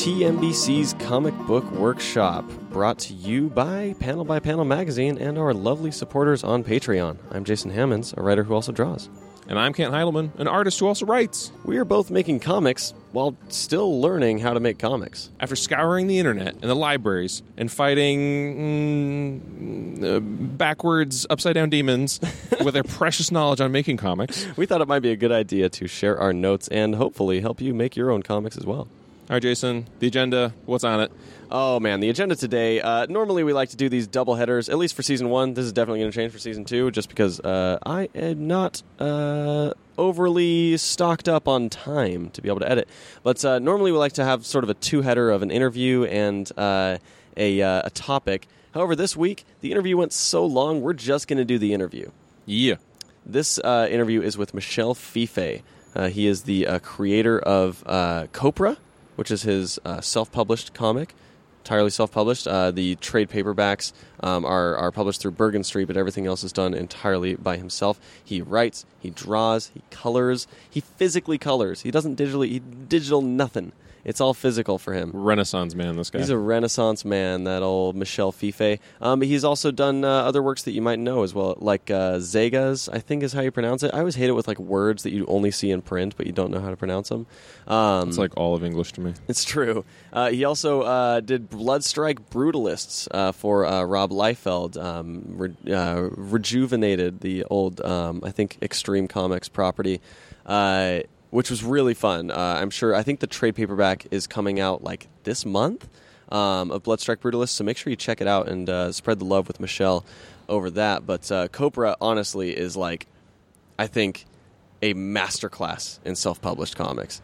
TMBC's Comic Book Workshop, brought to you by Panel by Panel Magazine and our lovely supporters on Patreon. I'm Jason Hammonds, a writer who also draws. And I'm Kent Heidelman, an artist who also writes. We are both making comics while still learning how to make comics. After scouring the internet and the libraries and fighting mm, uh, backwards, upside down demons with their precious knowledge on making comics. We thought it might be a good idea to share our notes and hopefully help you make your own comics as well. All right, Jason, the agenda, what's on it? Oh man, the agenda today. Uh, normally we like to do these double headers, at least for season one. This is definitely going to change for season two, just because uh, I am not uh, overly stocked up on time to be able to edit. But uh, normally we like to have sort of a two header of an interview and uh, a, uh, a topic. However, this week the interview went so long, we're just going to do the interview. Yeah. This interview is with Michel Fiffe. he is the creator of Copra which is his uh, self-published comic, entirely self-published. Uh, the trade paperbacks um, are are published through Bergen Street, but everything else is done entirely by himself. He writes, he draws, he colors, he physically colors. He doesn't digitally, he digital nothing. It's all physical for him. Renaissance man, this guy. He's a Renaissance man, that old Michel Fiffe. Um, he's also done uh, other works that you might know as well, like uh, Zegas, I think is how you pronounce it. I always hate it with like words that you only see in print, but you don't know how to pronounce them. Um, it's like all of English to me. It's true. Uh, he also uh, did Bloodstrike Brutalists uh, for uh, Rob Liefeld, um, re- rejuvenated the old, um, I think, Extreme Comics property which was really fun. Uh, I'm sure. I think the trade paperback is coming out like this month um, of Bloodstrike Brutalist. So make sure you check it out and uh, spread the love with Michel over that. But uh, Copra honestly is like, I think, a masterclass in self-published comics.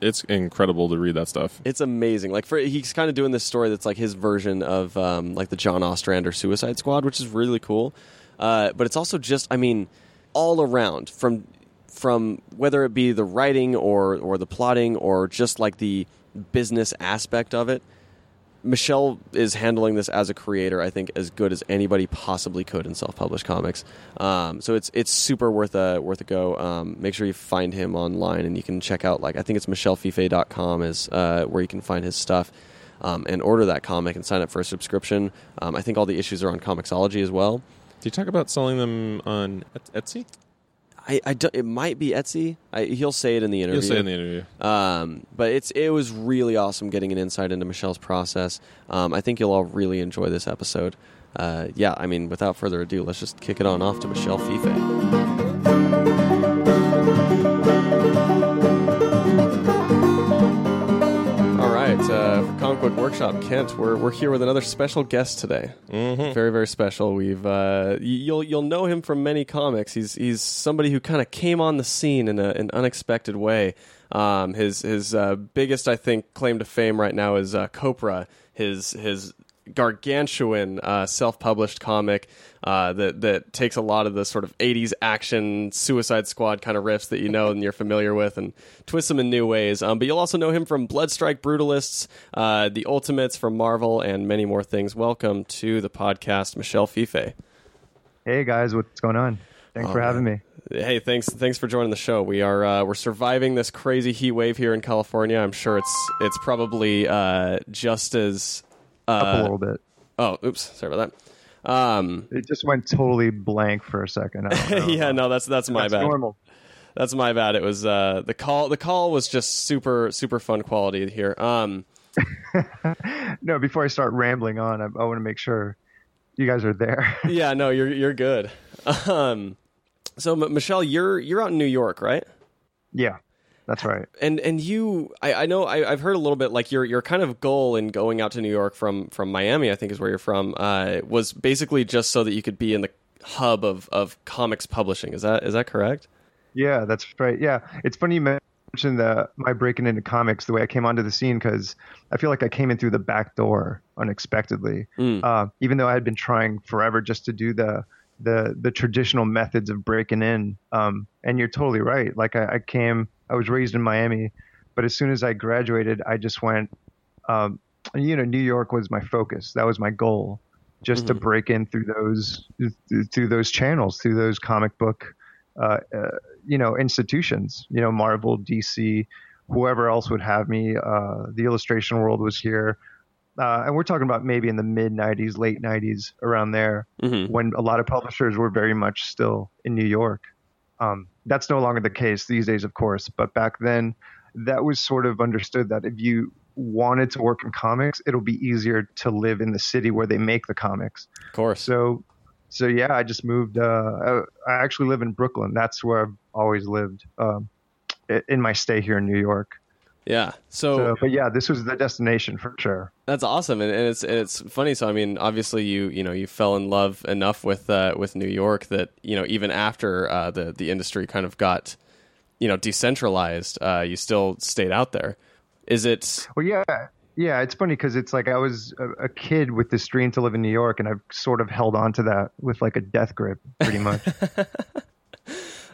It's incredible to read that stuff. It's amazing. Like for he's kind of doing this story that's like his version of um, like the John Ostrander Suicide Squad, which is really cool. Uh, but it's also just, I mean, all around from from whether it be the writing or or the plotting or just like the business aspect of it. Michel is handling this as a creator, I think, as good as anybody possibly could in self-published comics. Um, so it's it's super worth a worth a go. Um, make sure you find him online, and you can check out like I think it's michelfiffe.com is uh, where you can find his stuff um, and order that comic and sign up for a subscription. Um, I think all the issues are on Comixology as well. Do you talk about selling them on Etsy? I, I it might be Etsy. I, he'll say it in the interview. He'll say it in the interview. Um, but it's it was really awesome getting an insight into Michel's process. Um, I think you'll all really enjoy this episode. Uh, yeah, I mean, without further ado, let's just kick it on off to Michel Fiffe. Book Workshop, Kent. We're we're here with another special guest today. Mm-hmm. Very very special. We've uh, you'll you'll know him from many comics. He's he's somebody who kind of came on the scene in a, an unexpected way. Um, his his uh, biggest I think claim to fame right now is uh, Copra. His his gargantuan uh, self-published comic uh, that that takes a lot of the sort of '80s action Suicide Squad kind of riffs that you know and you're familiar with, and twists them in new ways. Um, but you'll also know him from Bloodstrike Brutalists, uh, the Ultimates from Marvel, and many more things. Welcome to the podcast, Michel Fiffe. Hey guys, what's going on? Thanks oh, for having me. Hey, thanks thanks for joining the show. We are uh, we're surviving this crazy heat wave here in California. I'm sure it's it's probably uh, just as up a uh, little bit. Oh, oops, sorry about that. Um, it just went totally blank for a second. yeah, no, that's that's my that's bad. Normal. That's my bad. It was uh, the call. The call was just super super fun quality here. Um, no, before I start rambling on, I, I want to make sure you guys are there. yeah, no, you're you're good. Um, so, M- Michel, you're you're out in New York, right? Yeah. That's right. And and you, I, I know I, have heard a little bit like your your kind of goal in going out to New York from from Miami, I think is where you're from, uh, was basically just so that you could be in the hub of of comics publishing. Is that is that correct? Yeah, that's right. Yeah, it's funny you mentioned the my breaking into comics, the way I came onto the scene, because I feel like I came in through the back door unexpectedly. Mm. Uh, even though I had been trying forever just to do the the the traditional methods of breaking in. Um, and you're totally right. Like I, I came I was raised in Miami, but as soon as I graduated, I just went. Um, you know, New York was my focus. That was my goal, just mm-hmm. to break in through those through those channels, through those comic book, uh, uh, you know, institutions. You know, Marvel, DC, whoever else would have me. Uh, the illustration world was here. Uh, and we're talking about maybe in the mid 90s, late 90s, around there, Mm-hmm. when a lot of publishers were very much still in New York. Um, that's no longer the case these days, of course, but back then, that was sort of understood that if you wanted to work in comics, it'll be easier to live in the city where they make the comics. Of course. So, so yeah, I just moved. Uh, I I actually live in Brooklyn. That's where I've always lived um, in my stay here in New York. Yeah. So, So, but yeah, this was the destination for sure. That's awesome, and, and it's and it's funny. So I mean, obviously you you know you fell in love enough with uh, with New York that you know even after uh, the the industry kind of got you know decentralized, uh, you still stayed out there. Is it? Well, yeah, yeah. It's funny because it's like I was a, a kid with this dream to live in New York, and I've sort of held on to that with like a death grip, pretty much.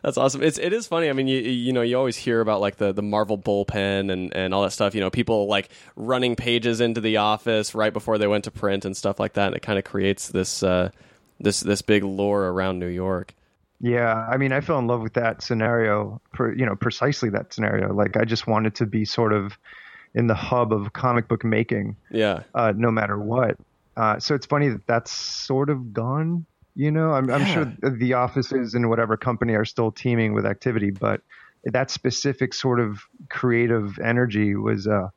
That's awesome. It's it is funny. I mean, you you know you always hear about like the the Marvel bullpen and and all that stuff. You know, people like running pages into the office right before they went to print and stuff like that. And it kind of creates this uh, this this big lore around New York. Yeah, I mean, I fell in love with that scenario, per, you know, precisely that scenario. Like, I just wanted to be sort of in the hub of comic book making, Yeah. uh, no matter what. Uh, so it's funny that that's sort of gone. You know, I'm, I'm sure the offices in whatever company are still teeming with activity, but that specific sort of creative energy was uh,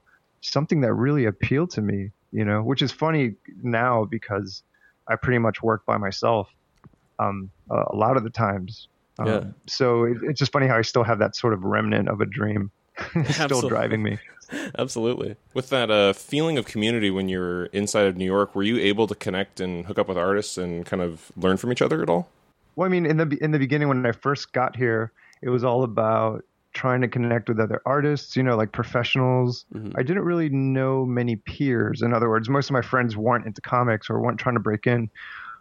something that really appealed to me. You know, which is funny now because I pretty much work by myself um, a, a lot of the times. Um, Yeah. So it, it's just funny how I still have that sort of remnant of a dream still driving me. Absolutely. With that uh, feeling of community when you're inside of New York, were you able to connect and hook up with artists and kind of learn from each other at all? Well, I mean, in the in the beginning when I first got here, it was all about trying to connect with other artists, you know, like professionals. I didn't really know many peers. In other words, most of my friends weren't into comics or weren't trying to break in.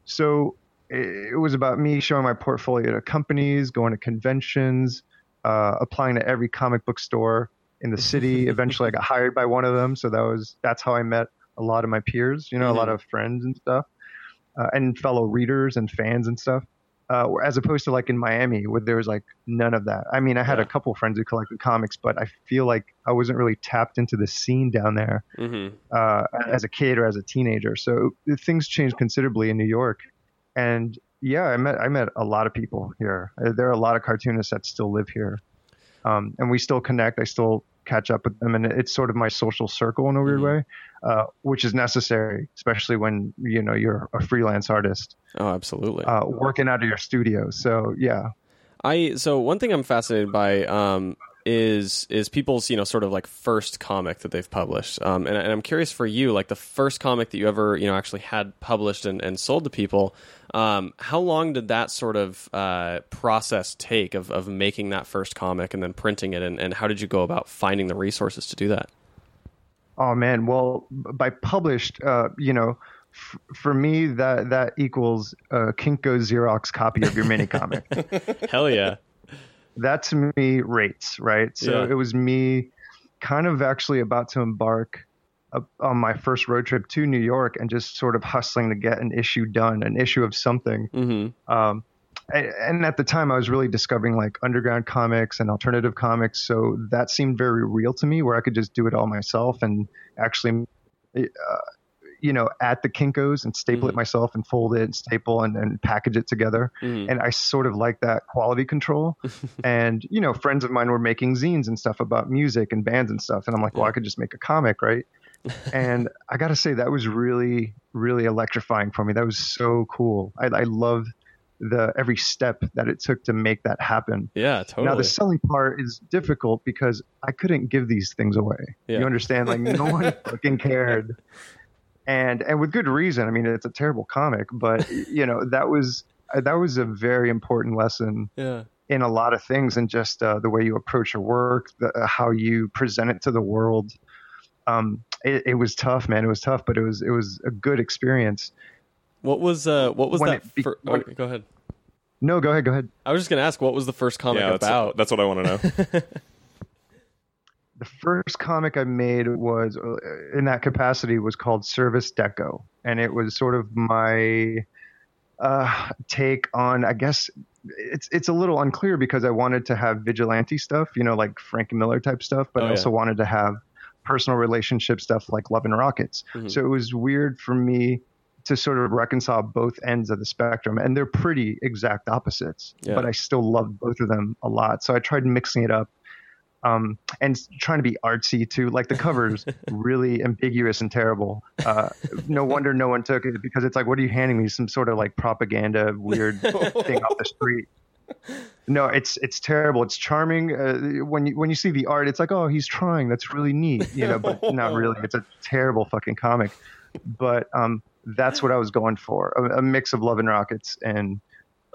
So it, it was about me showing my portfolio to companies, going to conventions, uh, applying to every comic book store in the city. Eventually, I got hired by one of them. So that was that's how I met a lot of my peers, you know, a lot of friends and stuff, uh, and fellow readers and fans and stuff uh, as opposed to like in Miami where there was like none of that. I mean, I had a couple friends who collected comics, but I feel like I wasn't really tapped into the scene down there hmm uh, as a kid or as a teenager. So things changed considerably in New York, and yeah, I met I met a lot of people here. Uh, There are a lot of cartoonists that still live here, um, and we still connect. I still catch up with them, and it's sort of my social circle in a weird way, uh, which is necessary, especially when you know you're a freelance artist Oh, absolutely. uh, working out of your studio. So yeah, I so one thing I'm fascinated by um, is is people's you know sort of like first comic that they've published, um, and, and I'm curious for you, like the first comic that you ever you know actually had published and, and sold to people. Um, how long did that sort of uh, process take of, of making that first comic and then printing it, and, and how did you go about finding the resources to do that? Oh man, well, by published, uh, you know, f- for me that that equals a Kinko Xerox copy of your mini comic. Hell yeah! that to me rates right. So Yeah. it was me, kind of actually about to embark on my first road trip to New York and just sort of hustling to get an issue done, an issue of something. hmm Um, and at the time, I was really discovering like underground comics and alternative comics. So that seemed very real to me, where I could just do it all myself and actually, uh, you know, at the Kinkos and staple it myself and fold it and staple and, and package it together. Mhm. And I sort of like that quality control. and you know, friends of mine were making zines and stuff about music and bands and stuff, and I'm like, well, I could just make a comic, right? And I got to say that was really, really electrifying for me. That was so cool. I, I loved the every step that it took to make that happen. Yeah, totally. Now the selling part is difficult because I couldn't give these things away. Yeah. You understand? Like no one fucking cared, and and with good reason. I mean, it's a terrible comic, but you know that was that was a very important lesson yeah. in a lot of things, and just uh, the way you approach your work, the, uh, how you present it to the world. Um, it, it was tough, man. It was tough, but it was it was a good experience. What was uh what was When that? it be- fir- when- go ahead. No, go ahead, go ahead. I was just gonna ask, what was the first comic yeah, that's, about? that's what I want to know. the first comic I made was uh, in that capacity was called Service Deco, and it was sort of my uh, take on, I guess, it's it's a little unclear because I wanted to have vigilante stuff, you know, like Frank Miller type stuff, but Oh, I also wanted to have personal relationship stuff like Love and Rockets. Mhm. So it was weird for me to sort of reconcile both ends of the spectrum, and they're pretty exact opposites. Yeah. But I still loved both of them a lot, so I tried mixing it up. Um, and trying to be artsy too. Like the cover's really ambiguous and terrible. Uh, no wonder no one took it because it's like, what are you handing me? Some sort of like propaganda weird thing off the street. No, it's it's terrible. It's charming uh, when you when you see the art. It's like, oh, he's trying. That's really neat, you know. But not really. It's a terrible fucking comic. But um, that's what I was going for: a, a mix of Love and Rockets and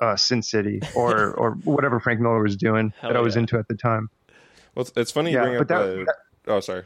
uh, Sin City, or or whatever Frank Miller was doing Hell that I was yeah. into at the time. Well, it's, it's funny you Yeah, bring up. but that- uh, oh, sorry.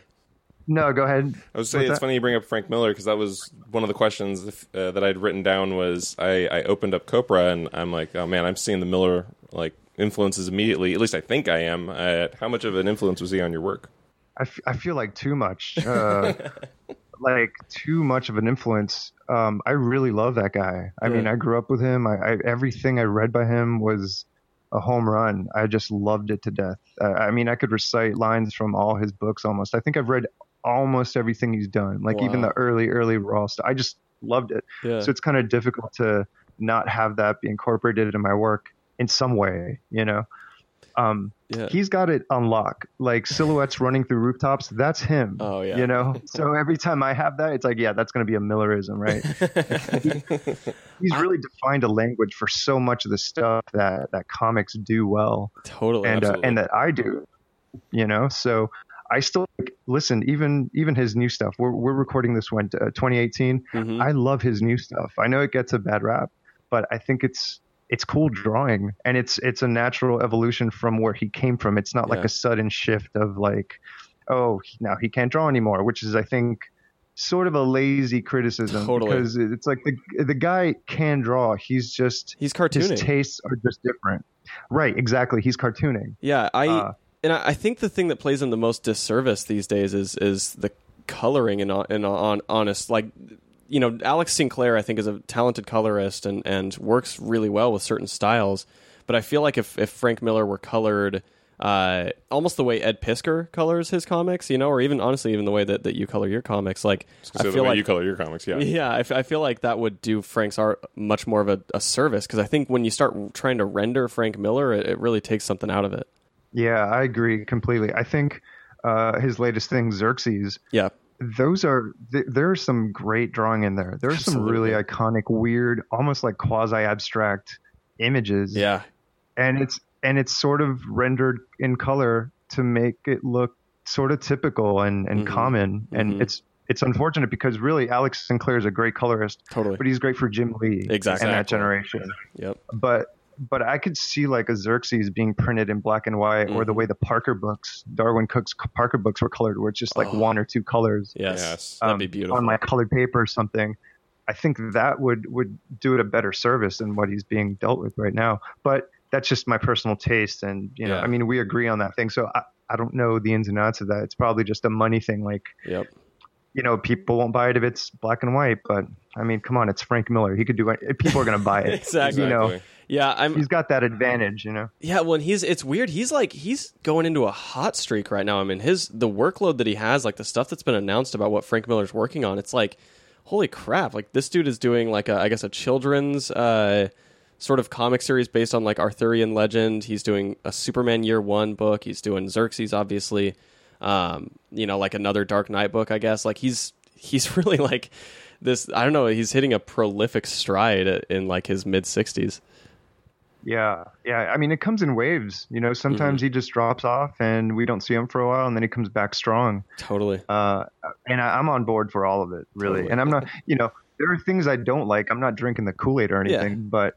No, go ahead. I was saying What's it's that? funny you bring up Frank Miller because that was one of the questions if, uh, that I'd written down was I, I opened up Copra and I'm like, oh man, I'm seeing the Miller like influences immediately. At least I think I am. Uh, how much of an influence was he on your work? I, f- I feel like too much, uh, like too much of an influence. Um, I really love that guy. I mean, I grew up with him. I, I everything I read by him was a home run. I just loved it to death. Uh, I mean, I could recite lines from all his books almost. I think I've read almost everything he's done, like even the early, early raw stuff. I just loved it. Yeah. So it's kind of difficult to not have that be incorporated in my work in some way, you know. Um, yeah. he's got it on lock. Like silhouettes running through rooftops, that's him. Oh, yeah. You know? So every time I have that, it's like, yeah, that's going to be a Millerism, right? he's really defined a language for so much of the stuff that, that comics do well totally. and uh, and that I do, you know? So I still listen, even even his new stuff. We're, we're recording this one uh, 2018. Mhm. I love his new stuff. I know it gets a bad rap, but I think it's it's cool drawing and it's it's a natural evolution from where he came from. It's not like a sudden shift of like, oh, now he can't draw anymore, which is I think sort of a lazy criticism Totally. because it's like the the guy can draw. He's just He's his cartooning. tastes are just different. Right, exactly. He's cartooning. Yeah, I Uh, and I, I think the thing that plays him the most disservice these days is is the coloring and and on honest like you know Alex Sinclair I think is a talented colorist and and works really well with certain styles, but I feel like if if Frank Miller were colored. Uh, almost the way Ed Piskor colors his comics, you know, or even honestly, even the way that, that you color your comics. Like, I feel way like you color your comics, yeah. yeah, I, f- I feel like that would do Frank's art much more of a, a service because I think when you start trying to render Frank Miller, it, it really takes something out of it. Yeah, I agree completely. I think uh, his latest thing, Xerxes, Yeah, those are th- there's some great drawing in there. There's some really iconic, weird, almost like quasi abstract images. yeah, and it's and it's sort of rendered in color to make it look sort of typical and and Mhm. common. And Mhm. it's it's unfortunate because really Alex Sinclair is a great colorist, totally. but he's great for Jim Lee Exactly. and that generation. Yep. But but I could see like a Xerxes being printed in black and white, or the Mhm. way the Parker books, Darwyn Cooke's Parker books were colored, where it's just like Oh. one or two colors Yes, Yes. that'd um, be beautiful. on like colored paper or something. I think that would would do it a better service than what he's being dealt with right now. But that's just my personal taste, and you know, Yeah. I mean, we agree on that thing. So I, I don't know the ins and outs of that. It's probably just a money thing. Like yep. you know, people won't buy it if it's black and white. But I mean, come on, it's Frank Miller. He could do it. People are going to buy it. Exactly. You know, Exactly. Yeah, I'm. he's got that advantage. You know. Yeah, well, he's it's weird. He's like he's going into a hot streak right now. I mean, his the workload that he has, like the stuff that's been announced about what Frank Miller's working on, it's like, holy crap! Like this dude is doing like a I guess a children's uh, sort of comic series based on like Arthurian legend. He's doing a Superman Year One book. He's doing Xerxes, obviously. Um, you know, like another Dark Knight book, I guess. Like he's he's really like this. I don't know. He's hitting a prolific stride in like his mid sixties. Yeah, yeah. I mean, it comes in waves. You know, sometimes Mm-hmm. he just drops off, and we don't see him for a while, and then he comes back strong. Totally. Uh, and I, I'm on board for all of it, really. Totally. And I'm not, you know, there are things I don't like. I'm not drinking the Kool Aid or Yeah. anything, but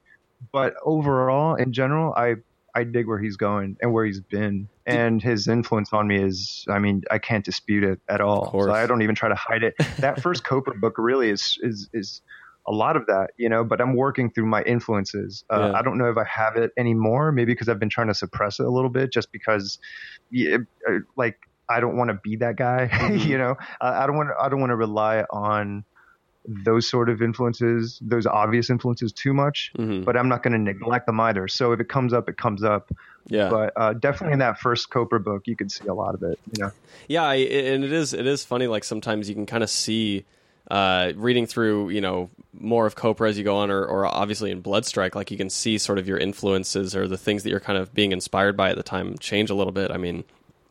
but overall, in general, I I dig where he's going and where he's been, and his influence on me is, I mean, I can't dispute it at all. So I don't even try to hide it. That first Copra book really is is is a lot of that, you know. But I'm working through my influences. Uh, Yeah. I don't know if I have it anymore. Maybe because I've been trying to suppress it a little bit, just because, uh, like I don't want to be that guy. Mhm. you know, I, I don't want I don't want to rely on those sort of influences, those obvious influences too much, Mhm. but I'm not going to neglect them either. So if it comes up, it comes up. Yeah. But uh, definitely in that first Copra book, you could see a lot of it. You know, Yeah, and it is it is funny. Like sometimes you can kind of see uh, reading through, you know, more of Copra as you go on, or, or obviously in Bloodstrike, like you can see sort of your influences or the things that you're kind of being inspired by at the time change a little bit. I mean,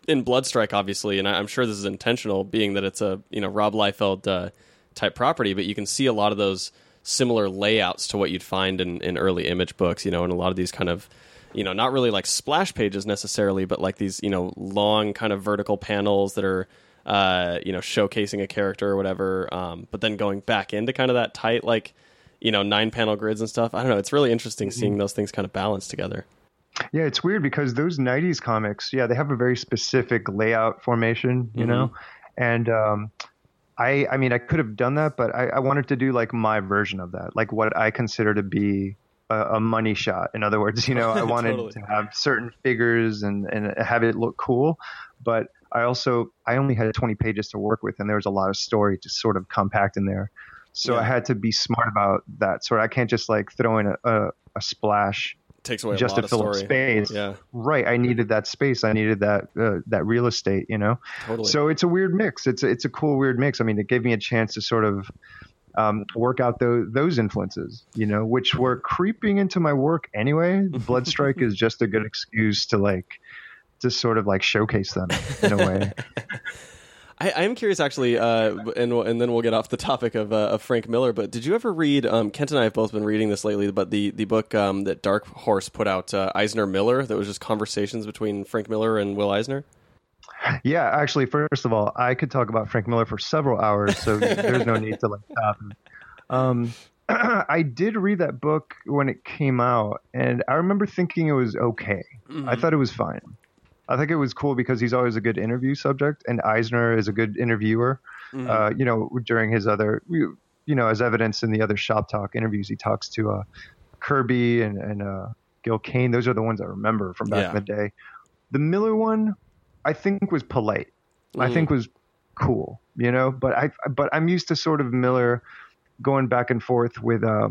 in Bloodstrike, obviously, and I'm sure this is intentional, being that it's a you know Rob Liefeld uh, type property, but you can see a lot of those similar layouts to what you'd find in, in early image books, you know, and a lot of these kind of you know, not really like splash pages necessarily, but like these, you know, long kind of vertical panels that are, uh, you know, showcasing a character or whatever. Um, but then going back into kind of that tight, like, you know, nine panel grids and stuff. I don't know. It's really interesting seeing those things kind of balanced together. yeah, it's weird because those '90s comics, yeah, they have a very specific layout formation. You know, and um, I, I mean, I could have done that, but I, I wanted to do like my version of that, like what I consider to be a, a money shot. In other words, you know, I wanted Totally. to have certain figures and and have it look cool, but I also I only had 20 pages to work with, and there was a lot of story to sort of compact in there. So Yeah. I had to be smart about that. So I can't just like throw in a, a, a splash takes away just a lot to fill up space. Yeah, Right. I needed that space. I needed that uh, that real estate. You know. totally. So it's a weird mix. It's a, it's a cool weird mix. I mean, it gave me a chance to sort of um, work out those those influences, you know, which were creeping into my work anyway. Bloodstrike is just a good excuse to like to sort of like showcase them in a way. I, am curious, actually, uh, and and then we'll get off the topic of, uh, of Frank Miller. But did you ever read? Um, Kent and I have both been reading this lately, but the the book um, that Dark Horse put out, uh, Eisner Miller, that was just conversations between Frank Miller and Will Eisner. yeah, actually, first of all, I could talk about Frank Miller for several hours, so there's no need to like stop. Um, I did read that book when it came out, and I remember thinking it was okay. I thought it was fine. I think it was cool because he's always a good interview subject, and Eisner is a good interviewer. Uh, you know, during his other, you know, as evidence in the other shop talk interviews, he talks to uh, Kirby and, and uh, Gil Kane. Those are the ones I remember from back Yeah. in the day. The Miller one, I think, was polite. I Mm. think was cool, you know. But I, but I'm used to sort of Miller going back and forth with uh,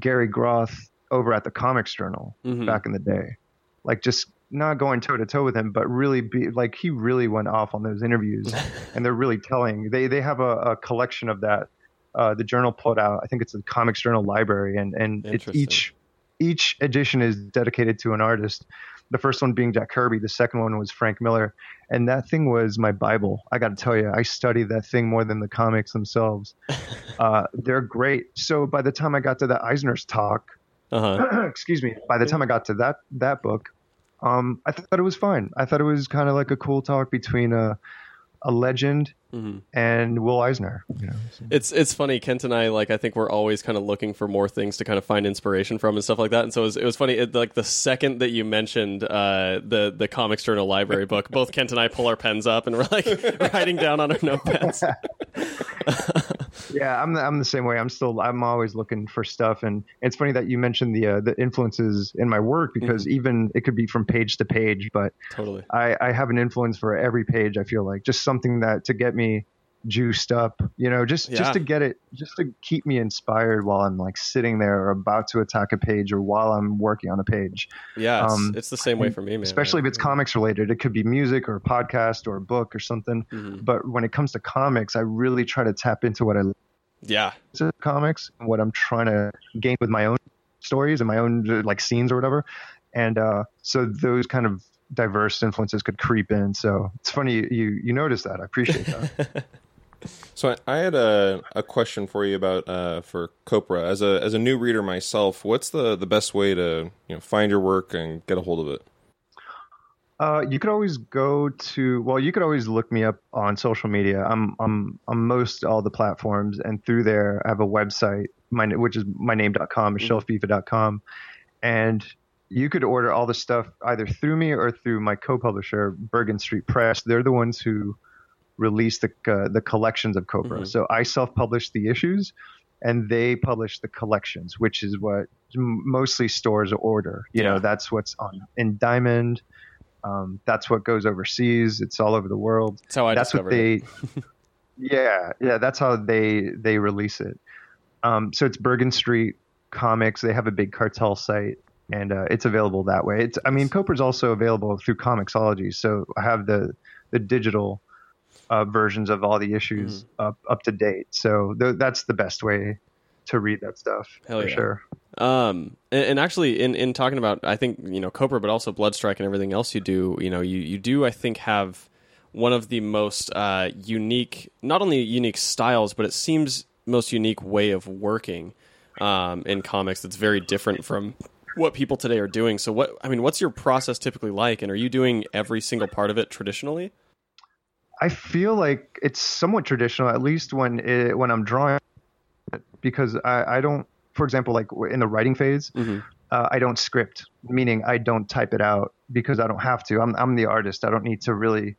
Gary Groth over at the Comics Journal Mhm. back in the day, like just not going toe to toe with him, but really be like he really went off on those interviews, and they're really telling. They they have a, a collection of that. Uh, the journal put out. I think it's the Comics Journal Library, and and it's each each edition is dedicated to an artist. The first one being Jack Kirby. The second one was Frank Miller, and that thing was my Bible. I got to tell you, I studied that thing more than the comics themselves. uh, they're great. So by the time I got to the Eisner's talk, Uh huh. excuse me, by the time I got to that that book, um, I thought it was fine. I thought it was kind of like a cool talk between a a legend hmm and Will Eisner. You know, so- It's it's funny. Kent and I like I think we're always kind of looking for more things to kind of find inspiration from and stuff like that. And so it was, it was funny. It, like the second that you mentioned uh, the the Comics Journal library book, both Kent and I pull our pens up and we're like writing down on our notepads. yeah, I'm the, I'm the same way. I'm still I'm always looking for stuff, and it's funny that you mentioned the uh, the influences in my work because even it could be from page to page, but totally. I, I have an influence for every page. I feel like just something that to get me juiced up, you know, just Yeah. just to get it, just to keep me inspired while I'm like sitting there or about to attack a page or while I'm working on a page. Yeah, it's, Um, it's the same way for me, man. Especially if it's comics related, it could be music or a podcast or a book or something. Mhm. But when it comes to comics, I really try to tap into what I Yeah, to comics and what I'm trying to gain with my own stories and my own like scenes or whatever. And uh, so those kind of diverse influences could creep in. So it's funny you you, you notice that. I appreciate that. So I, I had a, a question for you about uh, for Copra as a as a new reader myself. What's the, the best way to you know find your work and get a hold of it? uh, you could always go to well, you could always look me up on social media. I'm I'm on most all the platforms, and through there I have a website, my which is myname.com, michelfiffe.com, and you could order all the stuff either through me or through my co-publisher, Bergen Street Press. They're the ones who release the uh, the collections of Copra. Mhm. So I self-publish the issues, and they publish the collections, which is what mostly stores order. You Yeah. know, that's what's on in Diamond. Um, that's what goes overseas. It's all over the world that's how I that's what discovered it. they yeah yeah that's how they they release it Um, so it's Bergen Street Comics. They have a big cartel site, and uh, it's available that way. It's I mean, Copra's also available through Comixology. So I have the the digital uh, versions of all the issues Mm-hmm. up up to date. So th- that's the best way to read that stuff Hell for yeah. sure. Um, and, and actually, in, in talking about, I think you know Copra, but also Bloodstrike and everything else you do, you know, you you do, I think, have one of the most uh, unique, not only unique styles, but it seems most unique way of working um, in comics. That's very different from what people today are doing. So, what I mean, what's your process typically like, and are you doing every single part of it traditionally? I feel like it's somewhat traditional, at least when it, when I'm drawing, because I, I don't, for example, like in the writing phase, Mm-hmm. uh, I don't script, meaning I don't type it out because I don't have to. I'm I'm the artist. I don't need to really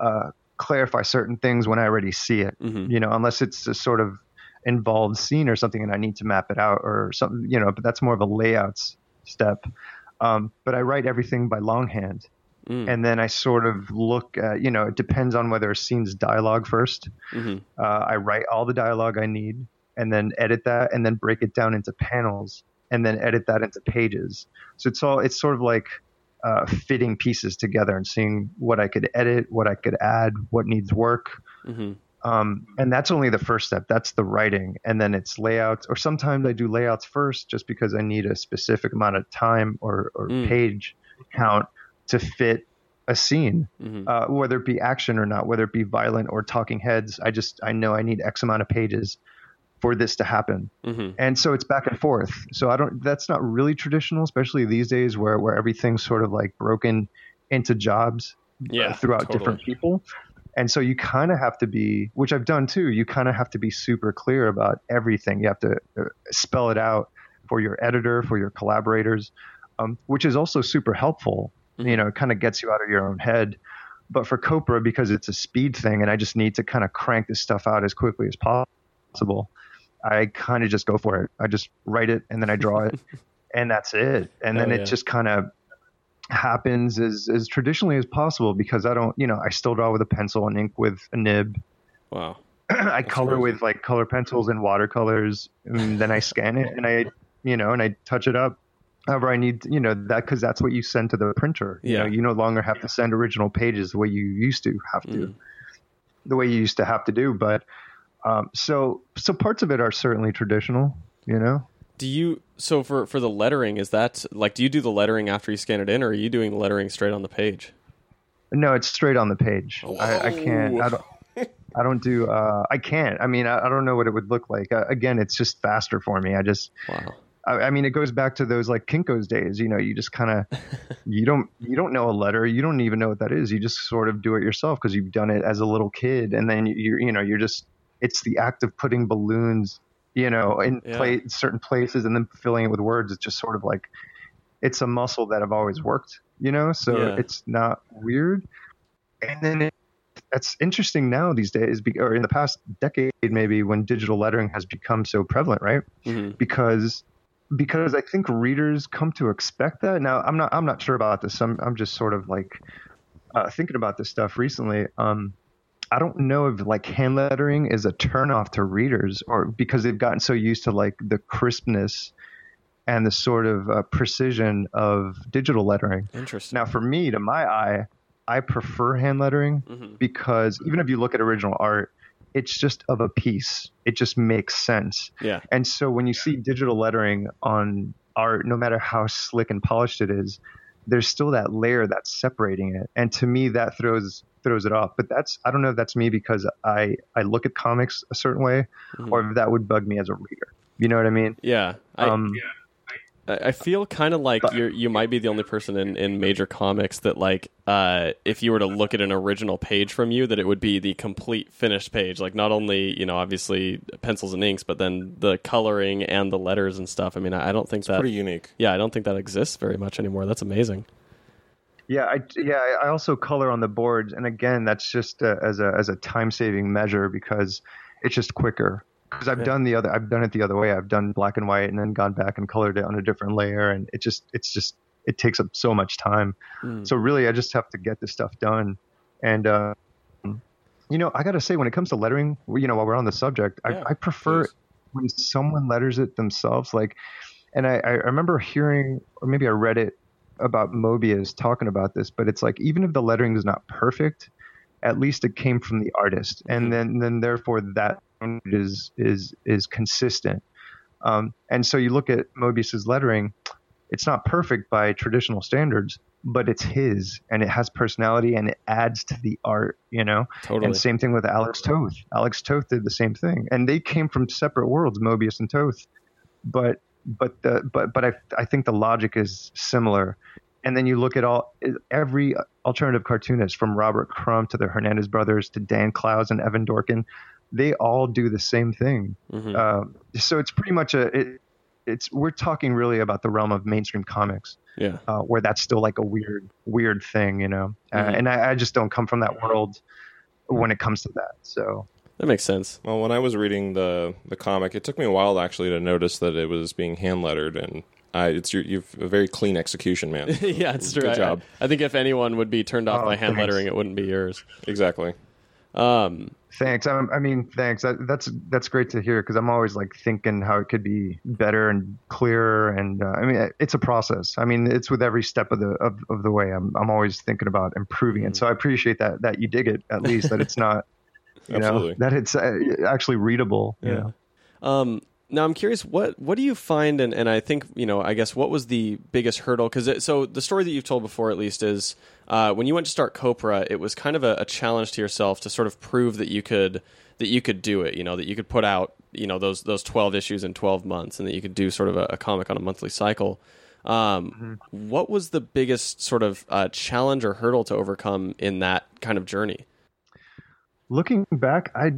uh, clarify certain things when I already see it. Mhm. You know, unless it's a sort of involved scene or something, and I need to map it out or something. You know, but that's more of a layouts step. Um, but I write everything by longhand Mm. and then I sort of look at, you know, it depends on whether a scene's dialogue 1st Mhm. Uh, I write all the dialogue I need and then edit that and then break it down into panels and then edit that into pages. So it's all, it's sort of like uh, fitting pieces together and seeing what I could edit, what I could add, what needs work. Mhm. Um, and that's only the first step. That's the writing. And then it's layouts, or sometimes I do layouts first just because I need a specific amount of time or, or Mm. page count to fit a scene, Mhm. uh, whether it be action or not, whether it be violent or talking heads. I just, I know I need X amount of pages for this to happen. Mhm. And so it's back and forth. So I don't, that's not really traditional, especially these days where, where everything's sort of like broken into jobs uh, throughout totally. different people. And so you kind of have to be, which I've done too, you kind of have to be super clear about everything. You have to uh, spell it out for your editor, for your collaborators, um, which is also super helpful. Mm-hmm. You know, it kind of gets you out of your own head. But for Copra, because it's a speed thing and I just need to kind of crank this stuff out as quickly as possible, I kind of just go for it. I just write it and then I draw it and that's it. And then Hell it yeah. just kind of happens as, as traditionally as possible because I don't, you know, I still draw with a pencil and ink with a nib. Wow. I color crazy. with like color pencils and watercolors, and then I scan it and I, you know, and I touch it up. However, I need, you know, that because that's what you send to the printer. You know, you no longer have to send original pages the way you used to have to, Mm. the way you used to have to do. But um, so, so parts of it are certainly traditional. You know, Do you so for for the lettering is that like do you do the lettering after you scan it in or are you doing lettering straight on the page? No, it's straight on the page. I, I can't. I don't. I don't do. Uh, I can't. I mean, I, I don't know what it would look like. Uh, again, it's just faster for me. I just. Wow. I, I mean, it goes back to those like Kinko's days. You know, you just kind of. you don't. You don't know a letter. You don't even know what that is. You just sort of do it yourself because you've done it as a little kid, and then you, you're. You know, you're just. It's the act of putting balloons. You know, in Yeah. play certain places and then filling it with words. It's just sort of like. It's a muscle that I've always worked. You know, so Yeah. it's not weird. And then it, that's interesting now these days, or in the past decade maybe, when digital lettering has become so prevalent, right? hmm Because because I think readers come to expect that. Now, I'm not I'm not sure about this. I'm I'm just sort of like uh, thinking about this stuff recently. Um, I don't know if like hand lettering is a turnoff to readers, or because they've gotten so used to like the crispness and the sort of uh, precision of digital lettering. Interesting. Now, for me, to my eye, I prefer hand lettering Mhm. because even if you look at original art, it's just of a piece. It just makes sense. Yeah. And so when you see digital lettering on art, no matter how slick and polished it is, there's still that layer that's separating it. And to me, that throws throws it off. But that's I don't know if that's me because I I look at comics a certain way, Mhm. or if that would bug me as a reader. You know what I mean? Yeah. I, Um, I I feel kind of like you're you might be the only person in, in major comics that like uh, if you were to look at an original page from you that it would be the complete finished page. Like not only you know obviously pencils and inks but then the coloring and the letters and stuff. I mean I, I don't think that Pretty unique. yeah I don't think that exists very much anymore. That's amazing. Yeah, I yeah, I also color on the boards, and again, that's just uh, as a as a time saving measure because it's just quicker. Because I've Yeah. done the other, I've done it the other way. I've done black and white, and then gone back and colored it on a different layer, and it just it's just it takes up so much time. Mm. So really, I just have to get this stuff done, and uh, you know, I got to say, when it comes to lettering, you know, while we're on the subject, Yeah, I, I prefer when someone letters it themselves, like, and I, I remember hearing, or maybe I read it about Moebius talking about this, but it's like even if the lettering is not perfect, at least it came from the artist, and then then therefore that is is is consistent. Um, and so you look at Moebius's lettering, it's not perfect by traditional standards, but it's his and it has personality and it adds to the art, you know? Totally. And same thing with Alex Toth. Alex Toth did the same thing. And they came from separate worlds, Mobius and Toth. But but the but but I I think the logic is similar. And then you look at all every alternative cartoonist from Robert Crumb to the Hernandez brothers to Dan Clowes and Evan Dorkin, they all do the same thing. Mhm. Uh, so it's pretty much a it, it's we're talking really about the realm of mainstream comics yeah. uh, where that's still like a weird weird thing, you know. Uh, Mhm. and I, I just don't come from that world when it comes to that. So That makes sense. Well, when I was reading the the comic, it took me a while actually to notice that it was being hand lettered, and I, it's your, you've a very clean execution, man. yeah, it's true. Good I- job. I, think if anyone would be turned off Oh, by hand thanks. lettering, it wouldn't be yours. exactly. Um, thanks. I, I mean, thanks. That, that's that's great to hear because I'm always like thinking how it could be better and clearer. And uh, I mean, it's a process. I mean, it's with every step of the of, of the way. I'm I'm always thinking about improving it. So I appreciate that that you dig it at least that it's not. You know, that it's uh, actually readable. You Yeah. know? Um, now I'm curious, what what do you find? And, and I think you know, I guess what was the biggest hurdle? Because so the story that you've told before, at least, is uh, when you went to start Copra, it was kind of a, a challenge to yourself to sort of prove that you could that you could do it. You know, that you could put out you know those those 12 issues in 12 months, and that you could do sort of a, a comic on a monthly cycle. Um, What was the biggest sort of uh, challenge or hurdle to overcome in that kind of journey? looking back i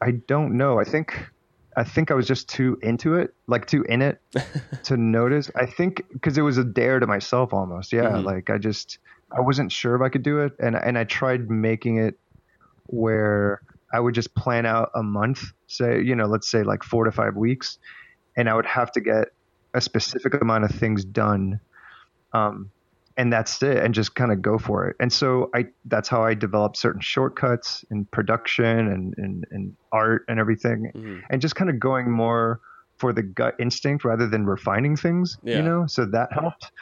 i don't know i think i think i was just too into it like too in it to notice i think because it was a dare to myself almost yeah Mhm. like i just i wasn't sure if i could do it and and i tried making it where i would just plan out a month say you know let's say like 4 to 5 weeks and i would have to get a specific amount of things done um and that's it and just kind of go for it and so i that's how i developed certain shortcuts in production and and, and art and everything Mhm. and just kind of going more for the gut instinct rather than refining things Yeah. you know so that helped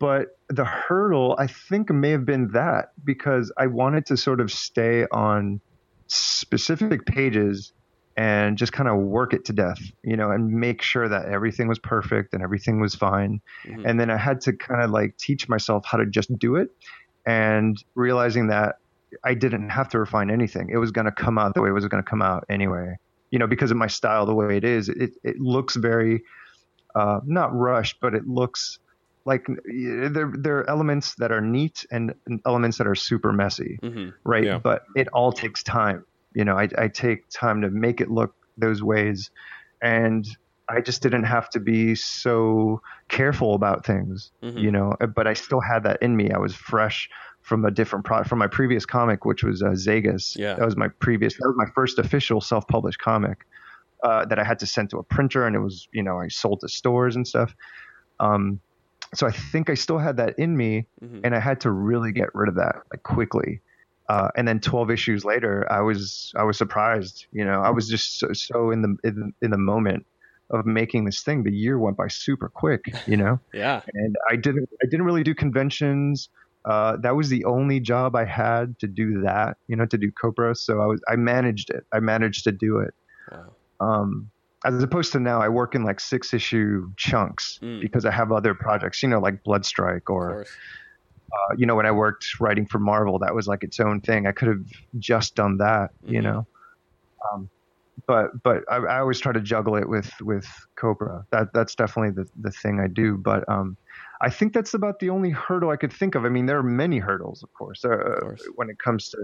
but the hurdle i think may have been that because i wanted to sort of stay on specific pages and just kind of work it to death you know and make sure that everything was perfect and everything was fine Mhm. and then i had to kind of like teach myself how to just do it and realizing that i didn't have to refine anything it was going to come out the way it was going to come out anyway you know because of my style the way it is it, it looks very uh, not rushed but it looks like there, there are elements that are neat and, and elements that are super messy Mhm. right? Yeah. But it all takes time. You know, I, I take time to make it look those ways, and I just didn't have to be so careful about things. Mhm. You know, but I still had that in me. I was fresh from a different product from my previous comic, which was uh, Zegas. Yeah. that was my previous. That was my first official self-published comic uh, that I had to send to a printer, and it was you know I sold to stores and stuff. Um, so I think I still had that in me, Mhm. and I had to really get rid of that like quickly. Uh, and then 12 issues later, I was I was surprised. You know, I was just so, so in the in, in the moment of making this thing. The year went by super quick. You know, Yeah. and I didn't I didn't really do conventions. Uh, that was the only job I had to do that. You know, to do Copra. So I was I managed it. I managed to do it. Wow. Um, as opposed to now, I work in like six issue chunks Mm. because I have other projects. You know, like Bloodstrike Of or. Uh, you know, when I worked writing for Marvel, that was like its own thing. I could have just done that, you Mhm. know. Um, but but I, I always try to juggle it with with Copra. That that's definitely the the thing I do. But um, I think that's about the only hurdle I could think of. I mean, there are many hurdles, of course, uh, course. when it comes to